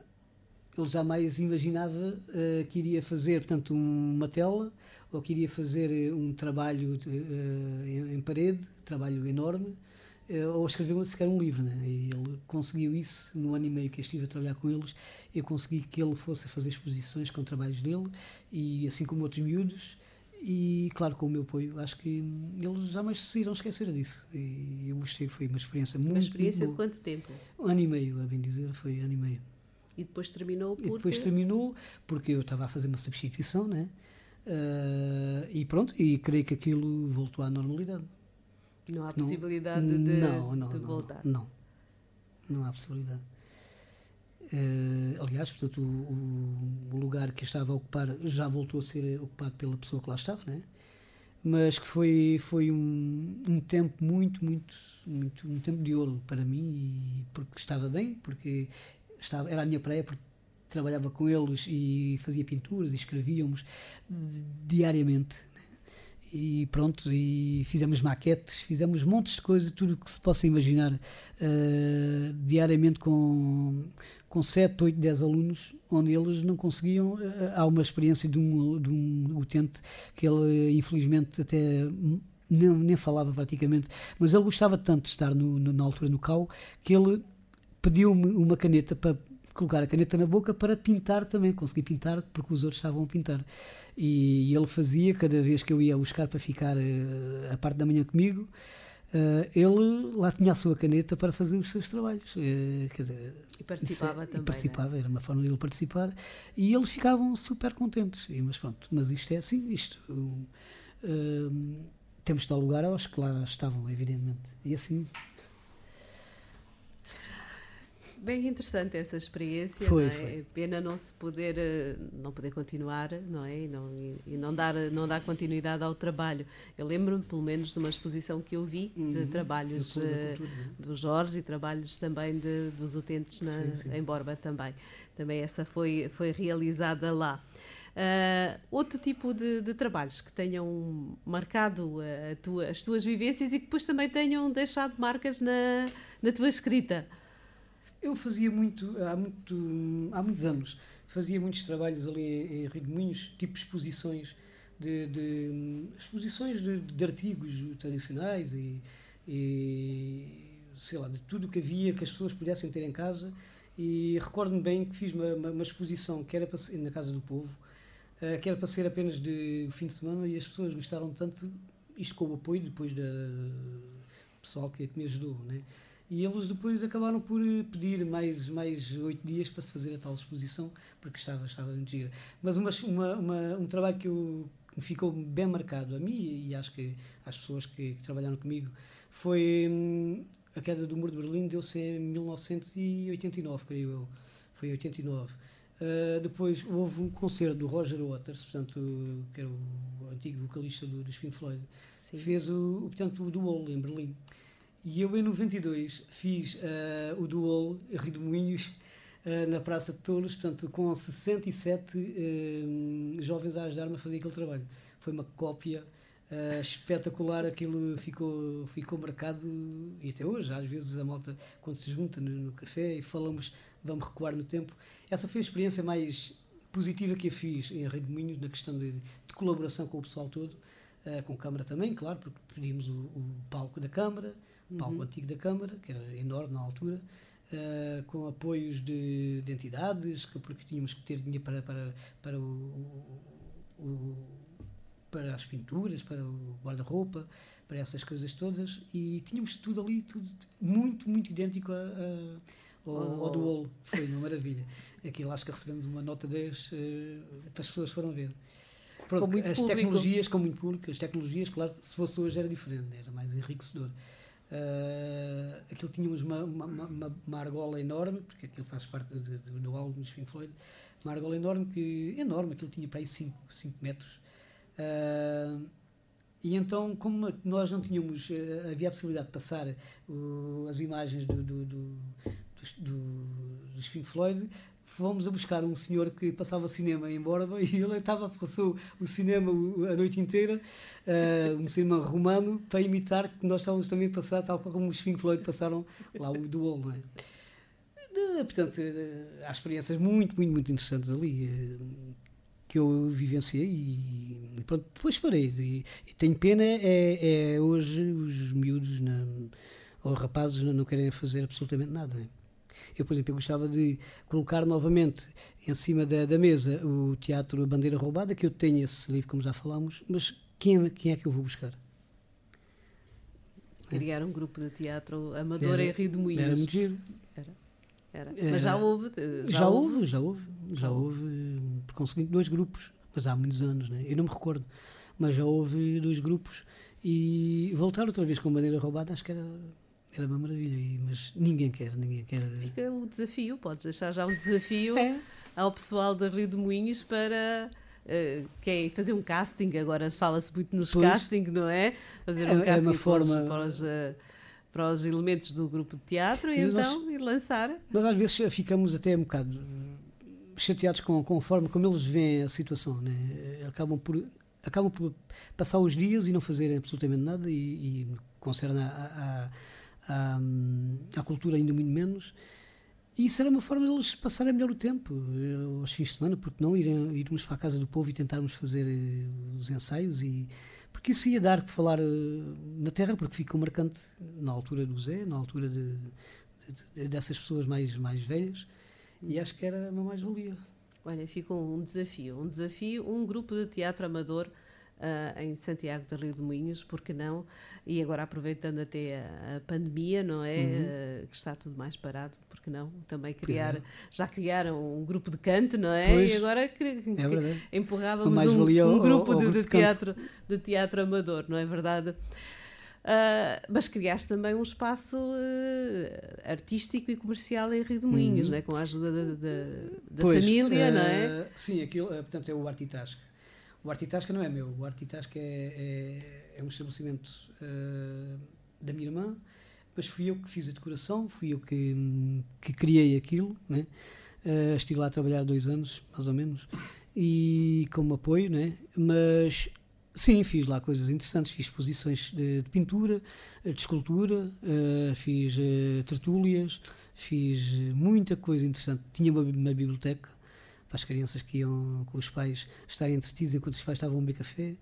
ele jamais imaginava uh, que iria fazer, portanto, uma tela ou que iria fazer um trabalho de, uh, em, em, parede, trabalho enorme, ou escrever sequer um livro. Né? E ele conseguiu isso no ano e meio que eu estive a trabalhar com eles eu consegui que ele fosse a fazer exposições com trabalhos dele e assim como outros miúdos e claro com o meu apoio. Acho que eles jamais se irão esquecer disso. E eu gostei foi uma experiência muito uma experiência muito de quanto tempo? Um ano e meio a bem dizer foi ano e meio. E depois terminou porque... e depois terminou porque eu estava a fazer uma substituição né? Uh, e pronto e creio que aquilo voltou à normalidade não há possibilidade não, de, não, não, de não, voltar não não há possibilidade Uh, aliás, portanto, o, o, lugar que estava a ocupar já voltou a ser ocupado pela pessoa que lá estava, né? mas que foi, foi um, um tempo muito, muito, muito, um tempo de ouro para mim, porque estava bem, porque estava, era a minha praia, porque trabalhava com eles e fazia pinturas e escrevíamos diariamente. E pronto, e fizemos maquetes, fizemos montes de coisas, tudo o que se possa imaginar uh, diariamente com com 7, 8, 10 alunos, onde eles não conseguiam. Eh, há uma experiência de um, de um utente que ele, infelizmente, até nem, nem falava praticamente, mas ele gostava tanto de estar no, no, na altura no CAU que ele pediu-me uma caneta para colocar a caneta na boca para pintar também, consegui pintar porque os outros estavam a pintar. E, e ele fazia, cada vez que eu ia buscar para ficar uh, a parte da manhã comigo, Uh, ele lá tinha a sua caneta para fazer os seus trabalhos. Uh, dizer, e participava também. E participava, é? era uma forma de ele participar. E eles ficavam super contentes. E, mas pronto, mas isto é assim, isto. Uh, temos de dar lugar aos que lá estavam, evidentemente. E assim bem interessante essa experiência. Foi, não é? foi. Pena não se poder, eh, não poder continuar, não é? E não, e não, dar, não dar continuidade ao trabalho. Eu lembro-me, pelo menos, de uma exposição que eu vi de uhum. trabalhos uh, do Jorge e trabalhos também de, dos utentes na, sim, sim. em Borba também. Também essa foi, foi realizada lá. Uh, outro tipo de, de, trabalhos que tenham marcado tua, as tuas vivências e que depois também tenham deixado marcas na, na tua escrita? Eu fazia muito há, muito, há muitos anos, fazia muitos trabalhos ali em Rio de tipo exposições de, de exposições de, de, artigos tradicionais e, e, sei lá, de tudo o que havia que as pessoas pudessem ter em casa. E recordo-me bem que fiz uma, uma, uma, exposição que era para, na Casa do Povo, uh, que era para ser apenas de fim de semana e as pessoas gostaram tanto, isto com o apoio depois da pessoal que, que me ajudou, né? E eles depois acabaram por pedir mais mais oito dias para se fazer a tal exposição, porque estava, estava muito gira. Mas uma, uma, uma, um trabalho que, eu, que me ficou bem marcado a mim e acho que às pessoas que, que trabalharam comigo foi hum, a queda do muro de Berlim, deu-se em 1989, creio eu. Foi em 89. Uh, depois houve um concerto do Roger Waters, portanto, que era o antigo vocalista do, do Pink Floyd, Sim. fez o, portanto, o Duol em Berlim. E eu, em 92, fiz uh, o Duol Rio de Moinhos uh, na Praça de Touros, portanto, com 67 uh, jovens a ajudar-me a fazer aquele trabalho. Foi uma cópia espetacular, aquilo ficou, ficou marcado, e até hoje, às vezes a malta, quando se junta no, no café e falamos, vamos recuar no tempo. Essa foi a experiência mais positiva que eu fiz em Rio de Moinhos, na questão de, de colaboração com o pessoal todo, com a Câmara também, claro, porque pedimos o, o palco da Câmara, palco uhum. antigo da Câmara, que era enorme na altura, uh, com apoios de, de, entidades, que, porque tínhamos que ter dinheiro para, para, para, o, o, para as pinturas, para o guarda-roupa, para essas coisas todas, e tínhamos tudo ali, tudo muito, muito idêntico a, a, ao, ao do Olo. Foi uma maravilha. Aquilo acho que recebemos uma nota 10 uh, para as pessoas foram ver. Pronto, as público. tecnologias, com muito público, as tecnologias, claro, se fosse hoje era diferente, era mais enriquecedor. Uh, aquilo tínhamos uma, uma, uma, uma, argola enorme, porque aquilo faz parte de, de, do álbum dos Pink Floyd, uma argola enorme, que, enorme, aquilo tinha para aí 5 metros. Uh, e então, como nós não tínhamos, uh, havia a possibilidade de passar as imagens do, do, do, do, dos Floyd, fomos a buscar um senhor que passava cinema em Borba e ele estava, passou o cinema a noite inteira, uh, um cinema romano, para imitar que nós estávamos também a passar, tal como os Pink Floyd passaram lá o Duol, não é? De, portanto, uh, há experiências muito, muito, muito interessantes ali uh, que eu vivenciei e, e pronto, depois parei. E, e, tenho pena é, é hoje os miúdos não, ou rapazes não, não querem fazer absolutamente nada. É? Eu, por exemplo, eu gostava de colocar novamente em cima da, da mesa o teatro Bandeira Roubada, que eu tenho esse livro, como já falámos, mas quem, quem é que eu vou buscar? Criar um grupo de teatro amador era, em Rio de Moinhos. Era muito giro. Era. Era. Mas já houve. Já, já houve, houve, já houve. Já houve, por conseguinte, dois grupos, mas há muitos anos, né? eu não me recordo. Mas já houve dois grupos e voltar outra vez com bandeira roubada, acho que era era uma maravilha, mas ninguém quer, ninguém quer. Fica o desafio, podes deixar já um desafio é. ao pessoal da Rio de Moinhos para uh, que é fazer um casting, agora fala-se muito nos pois. casting, não é? Fazer um é, casting é uma forma... para, os, uh, para os elementos do grupo de teatro e, e então nós, e lançar. Nós às vezes ficamos até um bocado chateados com, com a forma como eles veem a situação, né? acabam por acabam por passar os dias e não fazerem absolutamente nada e, e concerne a, a à, cultura ainda muito menos. E isso era uma forma de eles passarem melhor o tempo, eh, aos fins de semana, porque não irem, irmos para a casa do povo e tentarmos fazer eh, os ensaios, e, porque isso ia dar que falar eh, na terra, porque ficou marcante na altura do Zé, na altura de, de, dessas pessoas mais, mais velhas, e acho que era uma mais-valia. Olha, ficou um desafio, um desafio, um grupo de teatro amador uh, em Santiago de Rio de Moinhos, porque não? E agora aproveitando até a, a pandemia, não é? Uhum. Uh, que está tudo mais parado, porque não? Também criar, é. já criaram um grupo de canto, não é? Pois, e agora é empurrávamos um, um, grupo de, de, teatro, de teatro amador, não é verdade? Uh, mas criaste também um espaço uh, artístico e comercial em Rio de Moinhos, uhum. né? com a ajuda da, da, da pois, família, uh, não é? Sim, aquilo, portanto, é o Artitasca. O Artitasca não é meu, o Artitasca é, é, é um estabelecimento uh, da minha irmã, mas fui eu que fiz a decoração, fui eu que, que criei aquilo, né? Uh, estive lá a trabalhar dois anos, mais ou menos, e como apoio, né? mas sim, fiz lá coisas interessantes, fiz exposições de, de pintura, de escultura, uh, fiz uh, tertúlias, fiz muita coisa interessante. Tinha uma, uma, biblioteca para as crianças que iam com os pais estarem entretidos enquanto os pais estavam a beber café.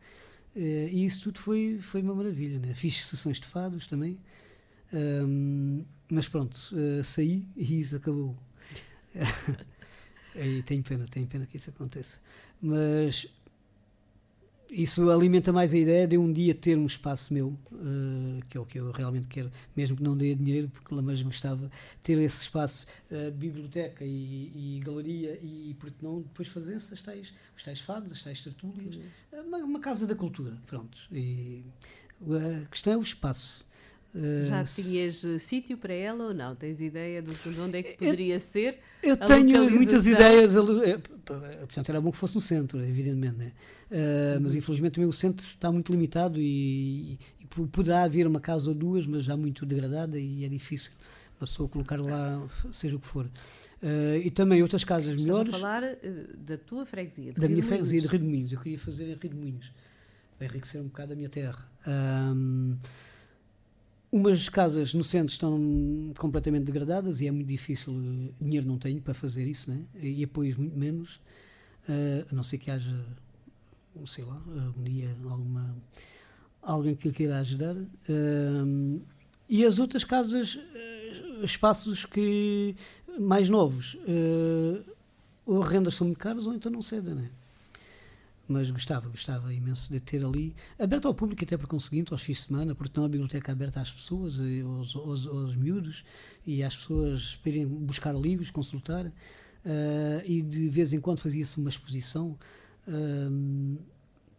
Uh, e isso tudo foi, foi uma maravilha. Né? Fiz sessões de fados também. Um, mas pronto, saí e isso acabou. e tenho pena, tenho pena que isso aconteça. Mas isso alimenta mais a ideia de um dia ter um espaço meu, uh, que é o que eu realmente quero, mesmo que não dê dinheiro, porque lá mais gostava ter esse espaço, uh, biblioteca e, e, galeria, e porque não depois fazer essas tais, os tais fados, as tais tertúlias, uhum. uma, uma, casa da cultura, pronto. E a questão é o espaço. Já tinhas uh, sítio para ela ou não? Tens ideia de onde é que poderia eu, ser? Eu tenho muitas ideias. Eh, portanto, era bom que fosse no centro, evidentemente. Né? Uh, mas infelizmente também o centro está muito limitado e, e, poderá haver uma casa ou duas, mas já muito degradada e é difícil uma pessoa colocar lá, seja o que for. Uh, e também outras casas Estás melhores. a falar da tua freguesia? da minha freguesia, de Rio de Moinhos. Eu queria fazer em Rio de Moinhos, para enriquecer um bocado a minha terra. Um, Umas casas no centro estão completamente degradadas e é muito difícil, eh, dinheiro não tenho para fazer isso, né? e apoios muito menos, uh, a não ser que haja, sei lá, um dia alguma, alguém que queira ajudar. Uh, e as outras casas, uh, espaços que mais novos, ou rendas são muito caras ou então não cedem, né? Mas gostava, gostava imenso de ter ali, aberto ao público até por conseguinte, aos fins de semana, porque não a biblioteca aberta às pessoas, aos, aos, aos miúdos, e às pessoas irem buscar livros, consultar, uh, e de vez em quando fazia-se uma exposição, uh,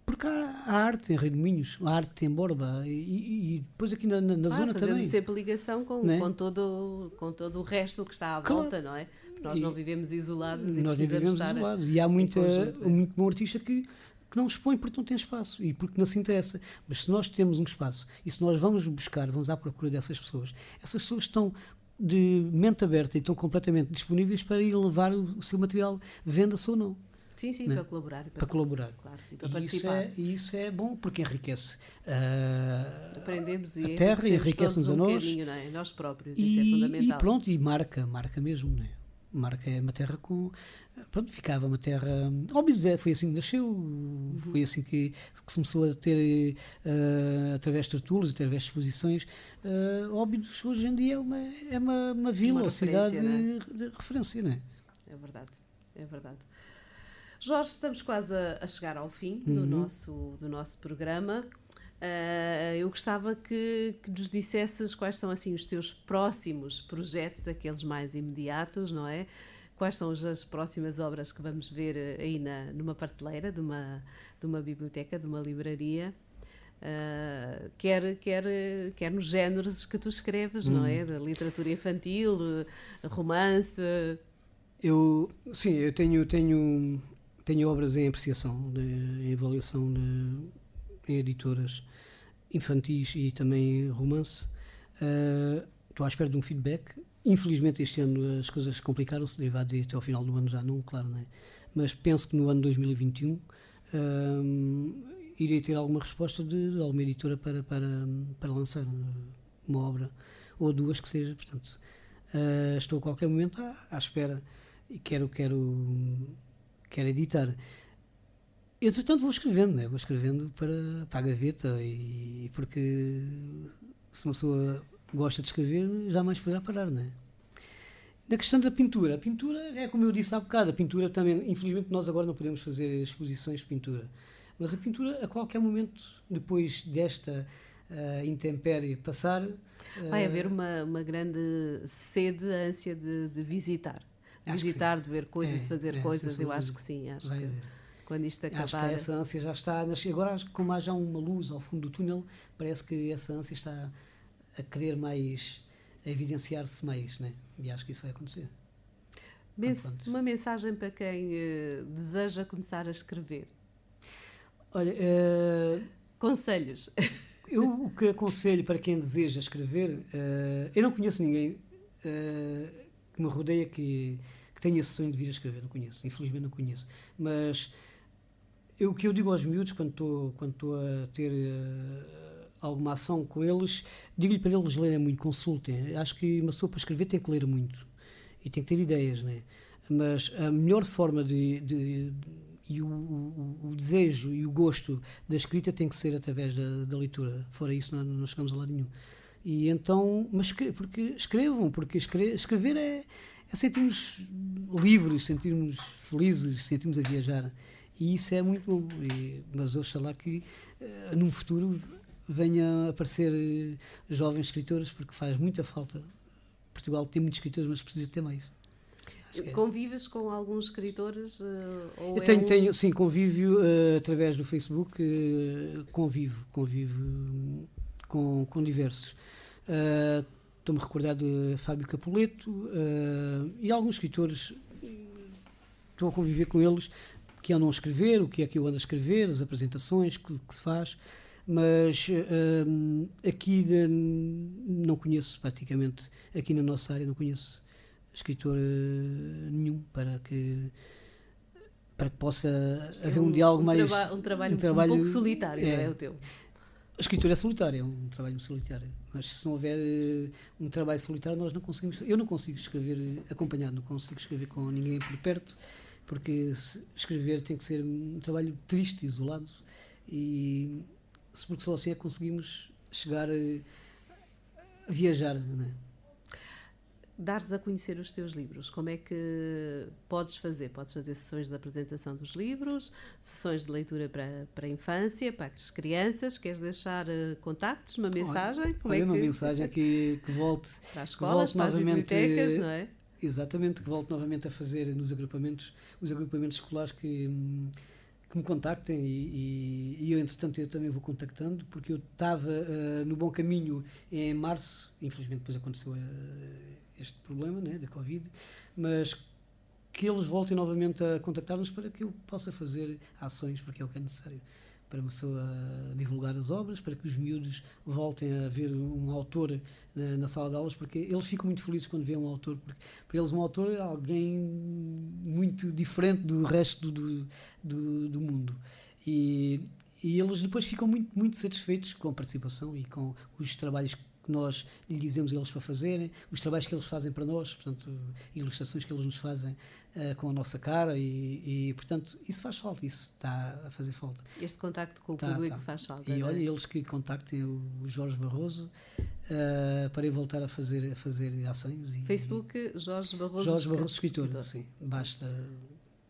porque há, há, arte em Rei de Minhos, há arte em Borba, e, e depois aqui na, na, na ah, zona também. sempre ligação com, é? com, todo, com todo o resto que está à claro. volta, não é? Nós não vivemos isolados e nós vivemos estar isolados. E há muita, muito bom artista que, que não expõe porque não tem espaço e porque não se interessa. Mas se nós temos um espaço e se nós vamos buscar, vamos à procura dessas pessoas, essas pessoas estão de mente aberta e estão completamente disponíveis para ir levar o, seu material, venda-se ou não. Sim, sim, né? para colaborar. Para, para colaborar. Claro, e para e participar. Isso é, isso é bom porque enriquece uh, Aprendemos a terra e enriquece-nos um a nós. É? Nós próprios, e, isso é fundamental. E pronto, e marca, marca mesmo. Né? Marca é uma terra com. Pronto, ficava uma terra. Óbvio foi assim que nasceu, uhum. foi assim que, que se começou a ter, uh, através de tertulos, através de exposições. Uh, Óbidos hoje em dia é uma, é uma, uma vila, uma cidade é? de, de, referência, não é? É verdade, é verdade. Jorge, estamos quase a, a chegar ao fim uhum. do, nosso, do nosso programa. Uh, eu gostava que, que, nos dissesses quais são assim os teus próximos projetos, aqueles mais imediatos, não é? Quais são as próximas obras que vamos ver ah, aí na, numa prateleira de uma, de uma biblioteca, de uma livraria? Uh, quer, quer, quer nos géneros que tu escreves, hum. não é? Hum. Da literatura infantil, romance. Eu, sim, eu tenho, tenho, tenho obras em apreciação, de, em avaliação de, em editoras infantis e também romance. Uh, estou à espera de um feedback. Infelizmente, este ano as coisas complicaram-se, derivado de até ao final do ano já não, claro, né? mas penso que no ano 2021 uh, ah, irei ter alguma resposta de, de, alguma editora para, para, para lançar uma obra ou duas que seja. Portanto, uh, estou a qualquer momento à, à espera e quero, quero, quero editar. Entretanto, vou escrevendo, né? vou escrevendo para, para a gaveta, e, porque se uma pessoa gosta de escrever, jamais poderá parar. Né? Na questão da pintura, a pintura é como eu disse há bocado, a pintura também, infelizmente, nós agora não podemos fazer exposições de pintura, mas a pintura, a qualquer momento, depois desta uh, intempérie passar. Uh, Vai haver uma, uma grande sede, ânsia de, de visitar. visitar, de ver coisas, é, de fazer é, coisas, eu acho que sim. Acho que quando isto acabar. Acho que essa ânsia já está. Agora, como há já uma luz ao fundo do túnel, parece que essa ânsia está a querer mais, a evidenciar-se mais, né? E acho que isso vai acontecer. uma mensagem para quem uh, deseja começar a escrever. Olha, uh, conselhos. Eu o que aconselho para quem deseja escrever, uh, eu não conheço ninguém que me rodeia que, que tenha esse sonho de vir a escrever, não conheço, infelizmente não conheço. Mas o que eu digo aos miúdos quando estou quando a ter uh, alguma ação com eles, digo-lhe para eles lerem muito, consultem. Acho que uma pessoa para escrever tem que ler muito e tem que ter ideias, né? Mas a melhor forma de, de, de e o, o, o, desejo e o gosto da escrita tem que ser através da, da leitura. Fora isso, não, não chegamos a lado nenhum. E então, mas porque escrevam, porque escrever, escrever é, é sentirmos livres, sentirmos felizes, sentirmos a viajar. E isso é muito bom. E, mas oxalá que uh, num futuro venham a aparecer uh, jovens escritores, porque faz muita falta. Portugal tem muitos escritores, mas precisa ter mais. É. Convives com alguns escritores? Uh, Eu tenho, é um... tenho, sim, convívio uh, através do Facebook, uh, convivo, convivo com, com diversos. Estou-me a recordar de Fábio Capuleto e alguns escritores, estou a conviver com eles, que andam a escrever, o que é que eu ando a escrever, as apresentações que, que se faz, mas aqui não conheço praticamente, aqui na nossa área não conheço escritor eh, nenhum para que para que possa é haver um, um diálogo um mais traba um trabalho um, trabalho, um pouco solitário é, é o teu? A escritura é solitária é um trabalho solitário mas se não houver uh, um trabalho solitário nós não conseguimos eu não consigo escrever acompanhado não consigo escrever com ninguém por perto porque escrever tem que ser um trabalho triste isolado e porque só assim é que conseguimos chegar a viajar não é? dares a conhecer os teus livros, como é que podes fazer? Podes fazer sessões de apresentação dos livros, sessões de leitura para, para a infância, para as crianças, queres deixar uh, contactos, uma mensagem? Olha, como é que... uma mensagem que, que volte para as escolas, para as bibliotecas, não é? Exatamente, que volte novamente a fazer nos agrupamentos, os agrupamentos escolares que, que me contactem e, e, e, eu, entretanto, eu também vou contactando, porque eu estava uh, no bom caminho em março, infelizmente depois aconteceu uh, este problema né, da Covid, mas que eles voltem novamente a contactar-nos para que eu possa fazer ações, porque é o que é necessário para uma pessoa divulgar as obras, para que os miúdos voltem a ver um autor na, sala de aulas, porque eles ficam muito felizes quando vêem um autor, porque para eles um autor é alguém muito diferente do resto do, do, do mundo. E, e eles depois ficam muito, muito satisfeitos com a participação e com os trabalhos que nós lhe dizemos eles para fazerem, os trabalhos que eles fazem para nós, portanto, ilustrações que eles nos fazem uh, com a nossa cara e, e, portanto, isso faz falta, isso está a fazer falta. Este contacto com o tá, público tá. faz falta. E é? olha, eles que contactem o Jorge Barroso uh, para ir voltar a fazer, a fazer ações. E, Facebook, Jorge Barroso. Jorge Barroso, escritor, escritor. sim, basta...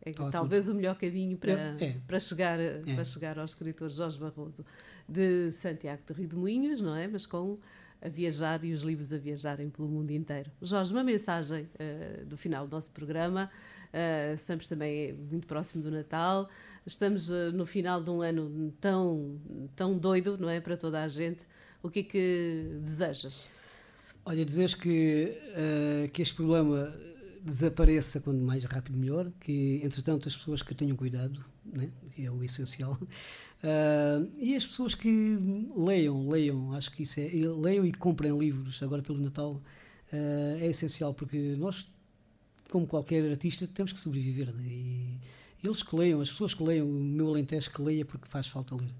É talvez tudo. o melhor caminho para, é, é. para, chegar, é. para chegar ao escritor Jorge Barroso de Santiago de Rio de Moinhos, não é? Mas com a viajar e os livros a viajarem pelo mundo inteiro. Jorge, uma mensagem uh, do final do nosso programa. Uh, estamos também muito próximo do Natal. Estamos uh, no final de um ano tão, tão doido, não é? Para toda a gente. O que é que desejas? Olha, desejo que, que este problema desapareça quanto mais rápido melhor, que entretanto as pessoas que tenham cuidado, né, que é o essencial, Uh, e as pessoas que leiam, leiam, acho que isso é, leiam e comprem livros agora pelo Natal uh, é essencial porque nós, como qualquer artista, temos que sobreviver né? e eles que leiam, as pessoas que leiam, o meu Alentejo que leia porque faz falta ler.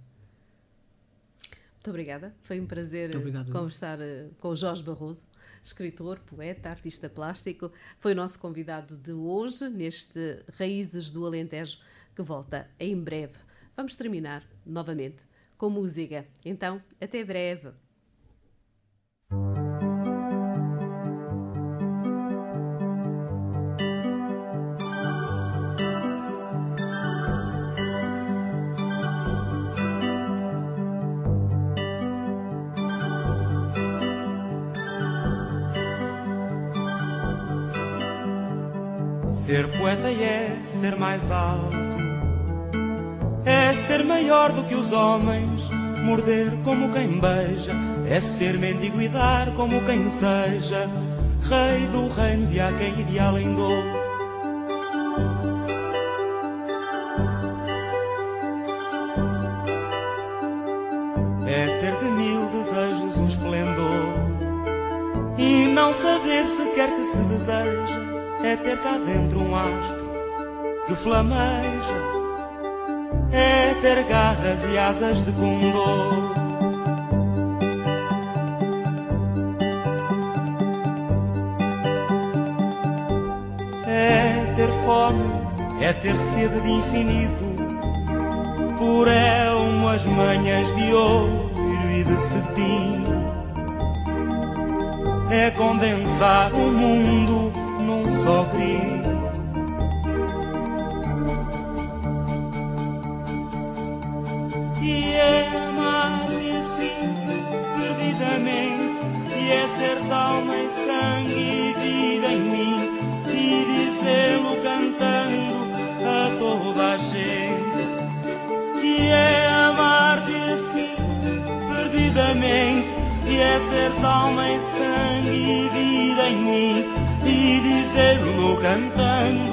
Muito obrigada, foi um prazer Obrigado, conversar uh, com o Jorge Barroso, escritor, poeta, artista plástico. Foi o nosso convidado de hoje neste Raízes do Alentejo que volta em breve. Vamos terminar novamente com música. Então, até breve. Ser poeta é ser mais alto é ser maior do que os homens, morder como quem beija, é ser mendigo e dar como quem seja, rei do reino de quem e de além do. É ter de mil desejos um esplendor e não saber se quer que se deseja, é ter cá dentro um astro que flameja é ter garras e asas de condor. É ter fome, é ter sede de infinito, por é umas manhas de ouro e de cetim. É condensar o mundo num só grito. teres alma e sangue e vida em mim e dizer-lo cantando.